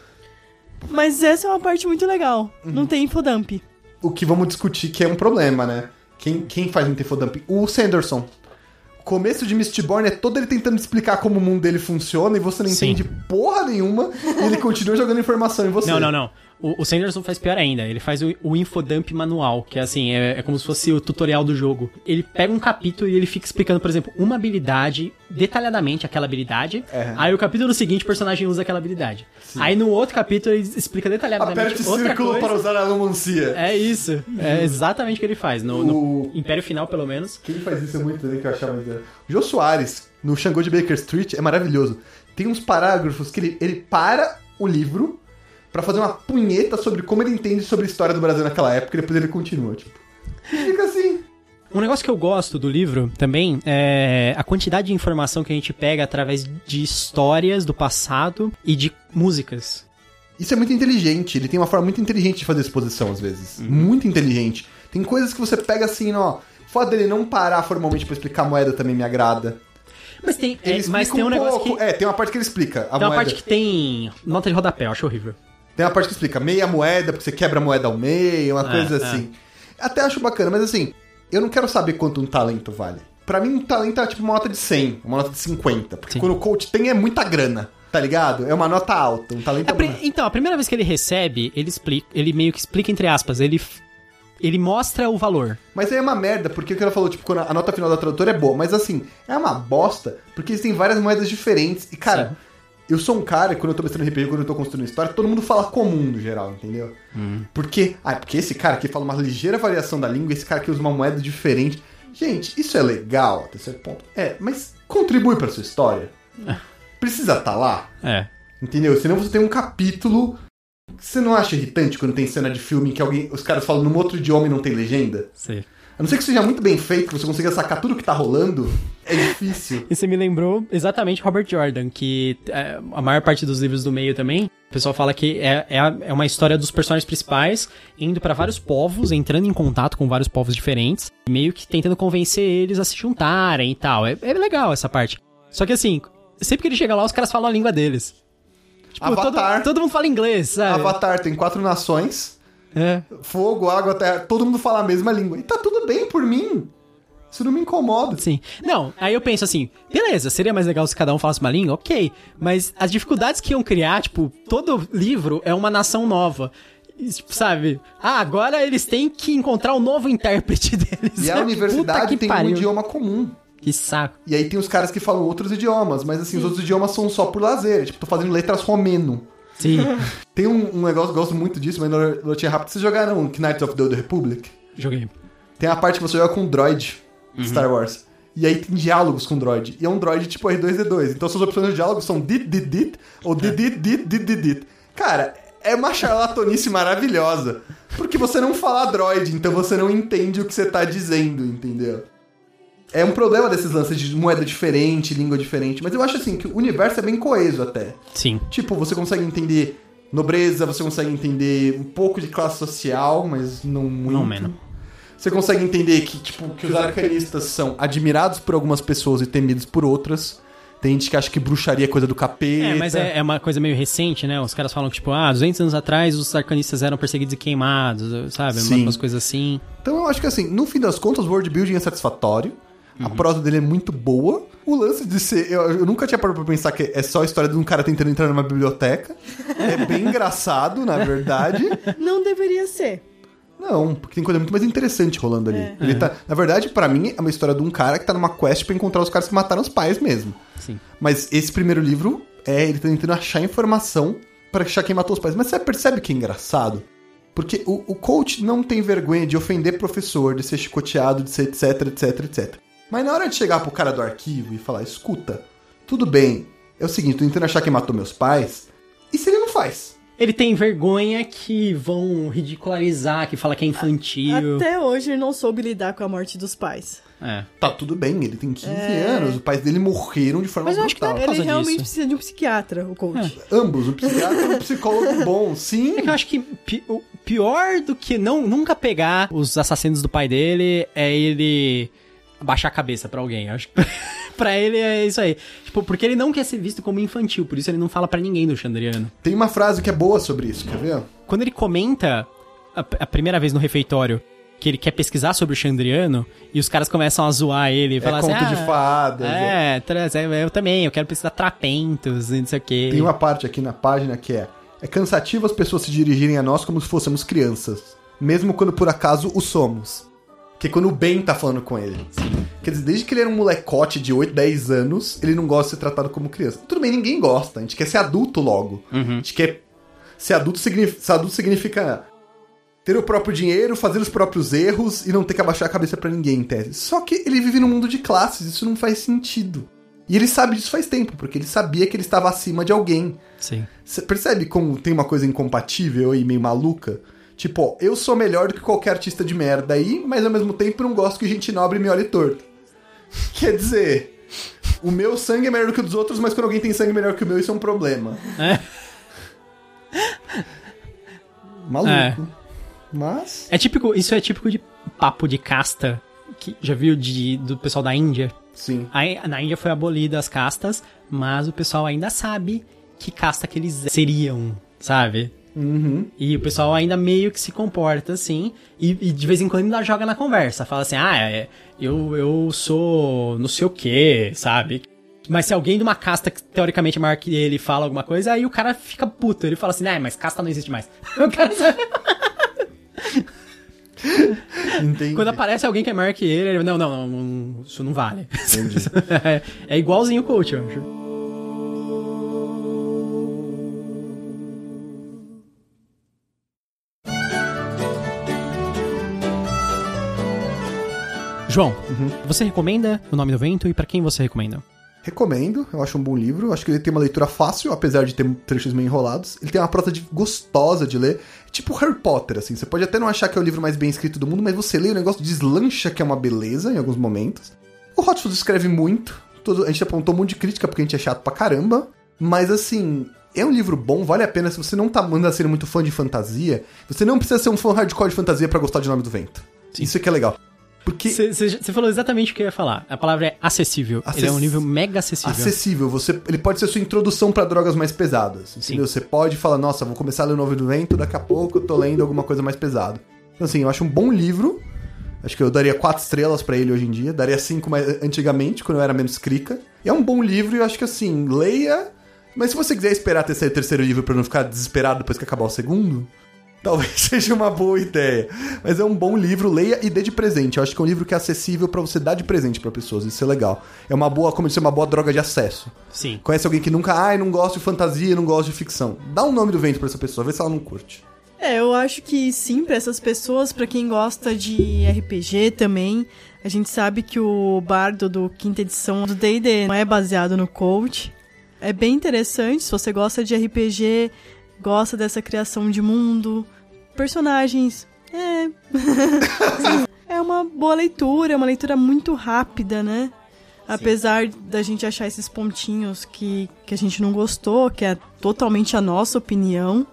Mas essa é uma parte muito legal. Uhum. Não tem infodump. O que vamos discutir que é um problema, né? Quem, quem faz um Tefodump? O Sanderson. O começo de Mistborn é todo ele tentando explicar como o mundo dele funciona e você não Sim. entende porra nenhuma e ele continua jogando informação em você. Não, não, não. O, o Sanderson faz pior ainda. Ele faz o, o infodump manual, que é assim, é, é como se fosse o tutorial do jogo. Ele pega um capítulo e ele fica explicando, por exemplo, uma habilidade, detalhadamente aquela habilidade. É. Aí o capítulo seguinte o personagem usa aquela habilidade. Aí no outro capítulo ele explica detalhadamente Aperte outra círculo coisa. para usar a alomancia. É isso. É exatamente o que ele faz. No, no Império Final, pelo menos. Quem faz isso é muito também que eu achava. O Jô Soares, no Xangô de Baker Street, é maravilhoso. Tem uns parágrafos que ele, ele para o livro pra fazer uma punheta sobre como ele entende sobre a história do Brasil naquela época e depois ele continua, tipo. Fica assim. Um negócio que eu gosto do livro também é a quantidade de informação que a gente pega através de histórias do passado e de músicas. Isso é muito inteligente, ele tem uma forma muito inteligente de fazer exposição às vezes. Muito inteligente. Tem coisas que você pega assim, ó. O fato dele não parar formalmente pra explicar a moeda também me agrada. Mas tem, é, Ele mas tem um, negócio pouco. que. É, tem uma parte que ele explica. A tem uma moeda. parte que tem nota de rodapé, eu acho horrível. Tem uma parte que explica meia moeda, porque você quebra a moeda ao meio, uma É, coisa é. assim. Até acho bacana, mas assim, eu não quero saber quanto um talento vale. Pra mim, um talento é tipo uma nota de 100, uma nota de 50. Porque Sim. quando o coach tem é muita grana, tá ligado? É uma nota alta, um talento é uma... Então, a primeira vez que ele recebe, ele explica, ele meio que explica entre aspas, ele ele mostra o valor. Mas aí é uma merda, porque o que ela falou, tipo, quando a nota final da tradutora é boa, mas assim, é uma bosta, porque eles têm várias moedas diferentes. E, cara, Sim. Eu sou um cara, quando eu tô mestrando RPG, quando eu tô construindo história, todo mundo fala comum no geral, entendeu? Porque, ah, porque esse cara aqui fala uma ligeira variação da língua, esse cara aqui usa uma moeda diferente. Gente, isso é legal até certo ponto. É, mas contribui pra sua história. Precisa estar lá, É. entendeu? Senão você tem um capítulo. Você não acha irritante quando tem cena de filme em que alguém, os caras falam num outro idioma e não tem legenda? Sei. A não ser que seja muito bem feito, que você consiga sacar tudo que tá rolando, é difícil. E você me lembrou exatamente Robert Jordan, que é, a maior parte dos livros do meio também, o pessoal fala que é, é, é uma história dos personagens principais indo pra vários povos, entrando em contato com vários povos diferentes, meio que tentando convencer eles a se juntarem e tal. É, é legal essa parte. Só que assim, sempre que ele chega lá, os caras falam a língua deles. Tipo, Avatar. Todo, todo mundo fala inglês, sabe? Avatar tem quatro nações, É. fogo, água, terra, todo mundo fala a mesma língua. E tá tudo bem por mim. Isso não me incomoda. Sim. Não, aí eu penso assim, beleza, seria mais legal se cada um falasse uma língua, ok. Mas as dificuldades que iam criar, tipo, todo livro é uma nação nova. Tipo, Sabe? Ah, agora eles têm que encontrar o novo intérprete deles. E a universidade que tem um pariu. idioma comum. Que saco. E aí tem os caras que falam outros idiomas, mas assim, os outros idiomas são só por lazer. Tipo, tô fazendo letras romeno. Sim. Tem um, um negócio, eu gosto muito disso, mas no Lotinha Rápido, vocês jogaram Knights of the Old Republic? Joguei. Tem a parte que você joga com um droid Uhum. Star Wars. E aí tem diálogos com o droid. E é um droid tipo R2D2. Então suas opções de diálogo são dit, dit, dit, ou dit, dit, dit, dit, dit, dit. Cara, é uma charlatanice maravilhosa. Porque você não fala droid, então você não entende o que você tá dizendo, entendeu? É um problema desses lances de moeda diferente, língua diferente. Mas eu acho assim que o universo é bem coeso até. Sim. Tipo, você consegue entender nobreza, você consegue entender um pouco de classe social, mas não muito. Não menos. Você consegue entender que, tipo, que os arcanistas são admirados por algumas pessoas e temidos por outras. Tem gente que acha que bruxaria é coisa do capeta. É, mas é, é uma coisa meio recente, né? Os caras falam que, tipo, ah, 200 anos atrás os arcanistas eram perseguidos e queimados, sabe? Sim. Umas coisas assim. Então eu acho que assim, no fim das contas, o world building é satisfatório. A Uhum. prosa dele é muito boa. O lance de ser. Eu, eu nunca tinha parado pra pensar que é só a história de um cara tentando entrar numa biblioteca. É bem engraçado, na verdade. Não deveria ser. Não, porque tem coisa muito mais interessante rolando ali. Ele tá, na verdade, pra mim, é uma história de um cara que tá numa quest pra encontrar os caras que mataram os pais mesmo. Sim. Mas esse primeiro livro é ele tá tentando achar informação pra achar quem matou os pais. Mas você percebe que é engraçado? Porque o, o coach não tem vergonha de ofender professor, de ser chicoteado, de ser etc, etc, etc. Mas na hora de chegar pro cara do arquivo e falar, escuta, tudo bem, é o seguinte, tô tentando achar quem matou meus pais, e se ele não faz? Ele tem vergonha que vão ridicularizar, que fala que é infantil. Até hoje ele não soube lidar com a morte dos pais. É. Tá tudo bem, ele tem 15 anos, os pais dele morreram de forma Mas eu acho que brutal. é Ele causa realmente disso. precisa de um psiquiatra, o coach. Ambos, um psiquiatra e um psicólogo bom, sim. É que eu acho que pi- o pior do que não nunca pegar os assassinos do pai dele é ele baixar a cabeça pra alguém. Eu acho que pra ele é isso aí. Tipo, porque ele não quer ser visto como infantil, por isso ele não fala pra ninguém do Chandriano. Tem uma frase que é boa sobre isso, quer ver? Quando ele comenta a, a primeira vez no refeitório que ele quer pesquisar sobre o Chandriano e os caras começam a zoar ele e É falar conto assim, de "Ah, fadas. é. É, é, eu também, eu quero pesquisar trapentos e não sei o quê. Tem uma parte aqui na página que é: É cansativo as pessoas se dirigirem a nós como se fôssemos crianças, mesmo quando por acaso o somos. Que é quando o Ben tá falando com ele. Quer dizer, desde que ele era um molecote de 8, 10 anos, ele não gosta de ser tratado como criança. Tudo bem, ninguém gosta. A gente quer ser adulto logo. A gente quer. Ser adulto, signif- ser adulto significa ter o próprio dinheiro, fazer os próprios erros e não ter que abaixar a cabeça pra ninguém, em tese. Só que ele vive num mundo de classes, isso não faz sentido. E ele sabe disso faz tempo, porque ele sabia que ele estava acima de alguém. Sim. Você percebe como tem uma coisa incompatível e meio maluca? Tipo, ó, eu sou melhor do que qualquer artista de merda aí, mas ao mesmo tempo não gosto que gente nobre me olhe torto. Quer dizer, o meu sangue é melhor do que o dos outros, mas quando alguém tem sangue melhor que o meu, isso é um problema. É. Maluco. É. Mas. É típico, isso é típico de papo de casta, que já viu de, do pessoal da Índia. Sim. Aí, na Índia foi abolida as castas, mas o pessoal ainda sabe que casta que eles seriam, sabe? Uhum. E o pessoal ainda meio que se comporta assim, e, e de vez em quando ainda joga na conversa. Fala assim, ah, é, eu, eu sou não sei o que, sabe? Mas se alguém de uma casta que teoricamente é maior que ele fala alguma coisa, aí o cara fica puto. Ele fala assim, ah, mas casta não existe mais. O cara? Entendi. Quando aparece alguém que é maior que ele, ele não, não, não, não, isso não vale. Entendi. é, é igualzinho o coach, eu acho. João, você recomenda O Nome do Vento e pra quem você recomenda? Recomendo, eu acho um bom livro. Acho que ele tem uma leitura fácil, apesar de ter trechos meio enrolados. Ele tem uma prosa de- gostosa de ler. Tipo Harry Potter, assim. Você pode até não achar que é o livro mais bem escrito do mundo, mas você lê o negócio deslancha que é uma beleza em alguns momentos. O Hot Fuzz escreve muito. Todo- a gente apontou um monte de crítica porque a gente é chato pra caramba. Mas assim, é um livro bom, vale a pena. Se você não tá manda sendo muito fã de fantasia, você não precisa ser um fã hardcore de fantasia pra gostar de Nome do Vento. Isso é que é legal. Porque Você falou exatamente o que eu ia falar. A palavra é acessível. Ele é um Acess- livro mega acessível. acessível. Você, ele pode ser sua introdução pra drogas mais pesadas. Entendeu? Você pode falar, nossa, vou começar a ler o Novo do Vento, daqui a pouco eu tô lendo alguma coisa mais pesada. Então, assim, eu acho um bom livro. Acho que eu daria quatro estrelas pra ele hoje em dia. Daria cinco mais antigamente, quando eu era menos crica. É um bom livro e eu acho que, assim, leia. Mas se você quiser esperar até sair o terceiro livro pra não ficar desesperado depois que acabar o segundo, talvez seja uma boa ideia. Mas é um bom livro, leia e dê de presente. Eu acho que é um livro que é acessível pra você dar de presente pra pessoas. Isso é legal. É uma boa, como eu disse, é uma boa droga de acesso. Sim. Conhece alguém que nunca, ai, não gosta de fantasia, não gosta de ficção. Dá um nome do vento pra essa pessoa, vê se ela não curte. É, eu acho que sim, pra essas pessoas, pra quem gosta de RPG também. A gente sabe que o bardo do quinta edição do D&D não é baseado no coach. É bem interessante, se você gosta de RPG, gosta dessa criação de mundo, personagens, é... é uma boa leitura, é uma leitura muito rápida, né? Apesar da gente achar esses pontinhos que, que a gente não gostou, que é totalmente a nossa opinião.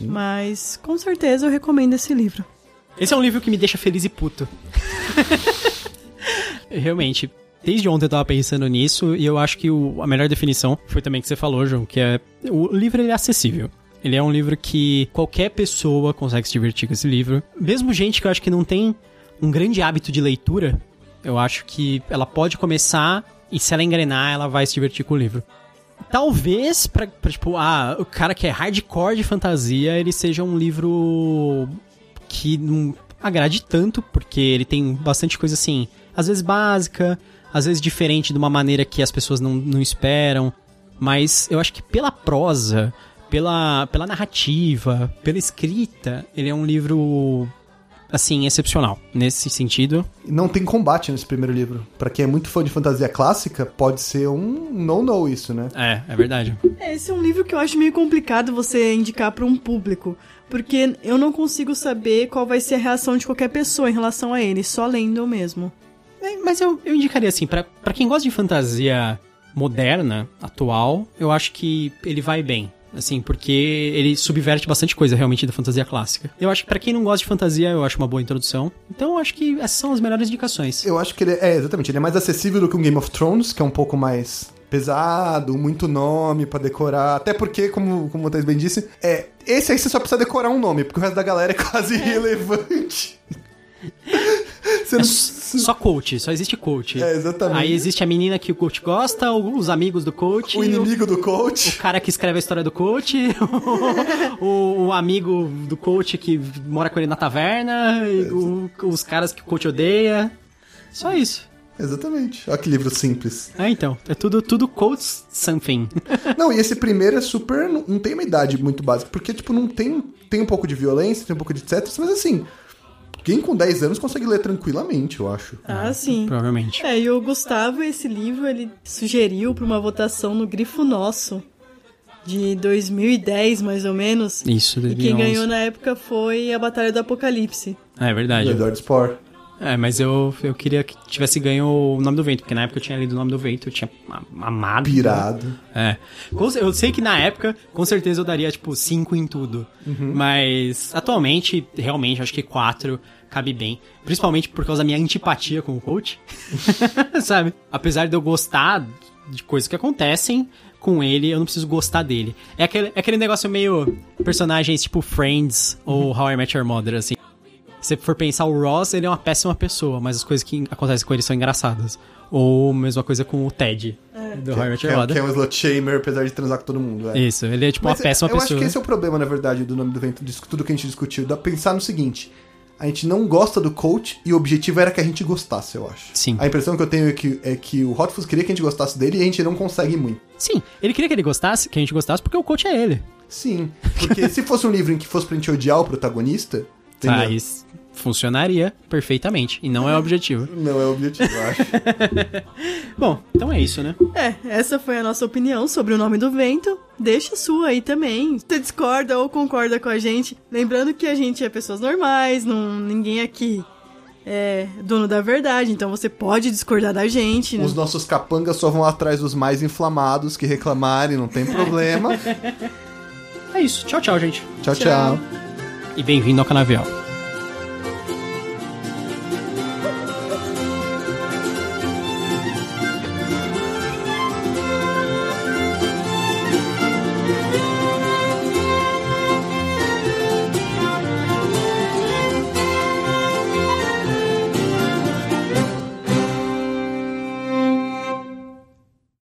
Mas com certeza eu recomendo esse livro. Esse é um livro que me deixa feliz e puto. Realmente. Desde ontem eu tava pensando nisso e eu acho que o- a melhor definição foi também que você falou, João, que é o livro ele é acessível. Ele é um livro que qualquer pessoa consegue se divertir com esse livro. Mesmo gente que eu acho que não tem um grande hábito de leitura, eu acho que ela pode começar e se ela engrenar, ela vai se divertir com o livro. Talvez, pra, pra, tipo, ah, o cara que é hardcore de fantasia, ele seja um livro que não agrade tanto, porque ele tem bastante coisa assim, às vezes básica, às vezes diferente de uma maneira que as pessoas não, não esperam. Mas eu acho que pela prosa, pela, pela narrativa, pela escrita, ele é um livro, assim, excepcional. Nesse sentido, não tem combate nesse primeiro livro. Pra quem é muito fã de fantasia clássica, pode ser um no-no isso, né? é, é verdade. É, Esse é um livro que eu acho meio complicado você indicar para um público, porque eu não consigo saber qual vai ser a reação de qualquer pessoa em relação a ele, só lendo mesmo. É, mas eu, eu indicaria assim, pra quem gosta de fantasia moderna, atual, eu acho que ele vai bem. Assim, porque ele subverte bastante coisa realmente da fantasia clássica. Eu acho que pra quem não gosta de fantasia, eu acho uma boa introdução. Então eu acho que essas são as melhores indicações. Eu acho que ele é, é, exatamente, ele é mais acessível do que um Game of Thrones, que é um pouco mais pesado, muito nome pra decorar. Até porque, como, como o Thais bem disse, é, esse aí você só precisa decorar um nome, porque o resto da galera é quase irrelevante. É só coach, só existe coach. É, exatamente. Aí existe a menina que o coach gosta, o- os amigos do coach. o inimigo do O coach. cara que escreve a história do coach, o, o amigo do coach que mora com ele na taverna, e o- os caras que o coach odeia. Só isso. Exatamente. Olha que livro simples. Ah, então. É tudo, tudo quotes something. Não, e esse primeiro é super. Não, não tem uma idade muito básica, porque, tipo, não tem. Tem um pouco de violência, tem um pouco de etc. Mas assim. Quem com 10 anos consegue ler tranquilamente, eu acho. Ah, sim. Provavelmente. É, e o Gustavo, esse livro, ele sugeriu para uma votação no Grifo Nosso, de 2010, mais ou menos. Isso, E quem 2011. ganhou na época foi a Batalha do Apocalipse. É Do verdade. Edward Spore. É, mas eu, eu queria que tivesse ganho o Nome do Vento, porque na época eu tinha lido o Nome do Vento, eu tinha amado. Pirado. É. Eu sei que na época, com certeza eu daria, tipo, 5 em tudo. Mas, atualmente, realmente, acho que 4 cabe bem. Principalmente por causa da minha antipatia com o coach. Sabe? Apesar de eu gostar de coisas que acontecem com ele, eu não preciso gostar dele. É aquele, é aquele negócio meio personagens tipo Friends ou How I Met Your Mother, assim. Se você for pensar, o Ross, ele é uma péssima pessoa, mas as coisas que acontecem com ele são engraçadas. Ou mesma coisa com o Ted, do How I Met Que Your é, Mother. que é um slot shamer, apesar de transar com todo mundo. É. Isso, ele é tipo Mas uma péssima eu pessoa. acho que esse é o problema, na verdade, do nome do vento, disso tudo que a gente discutiu. Dá pra pensar no seguinte: a gente não gosta do coach e o objetivo era que a gente gostasse, eu acho. Sim. A impressão que eu tenho é que, é que o Hot Fuzz queria que a gente gostasse dele e a gente não consegue muito. Sim, ele queria que ele gostasse, que a gente gostasse, porque o coach é ele. Sim. Porque se fosse um livro em que fosse pra gente odiar o protagonista. entendeu? Ah, isso funcionaria perfeitamente. E não é o objetivo. Não é o objetivo, eu acho. Bom, então é isso, né? É, essa foi a nossa opinião sobre o nome do vento. Deixa a sua aí também. Você discorda ou concorda com a gente. Lembrando que a gente é pessoas normais, não, ninguém aqui é dono da verdade, então você pode discordar da gente. né? Os nossos capangas só vão atrás dos mais inflamados que reclamarem, não tem problema. É isso. Tchau, tchau, gente. Tchau, Tchau. tchau. E bem-vindo ao Canavial.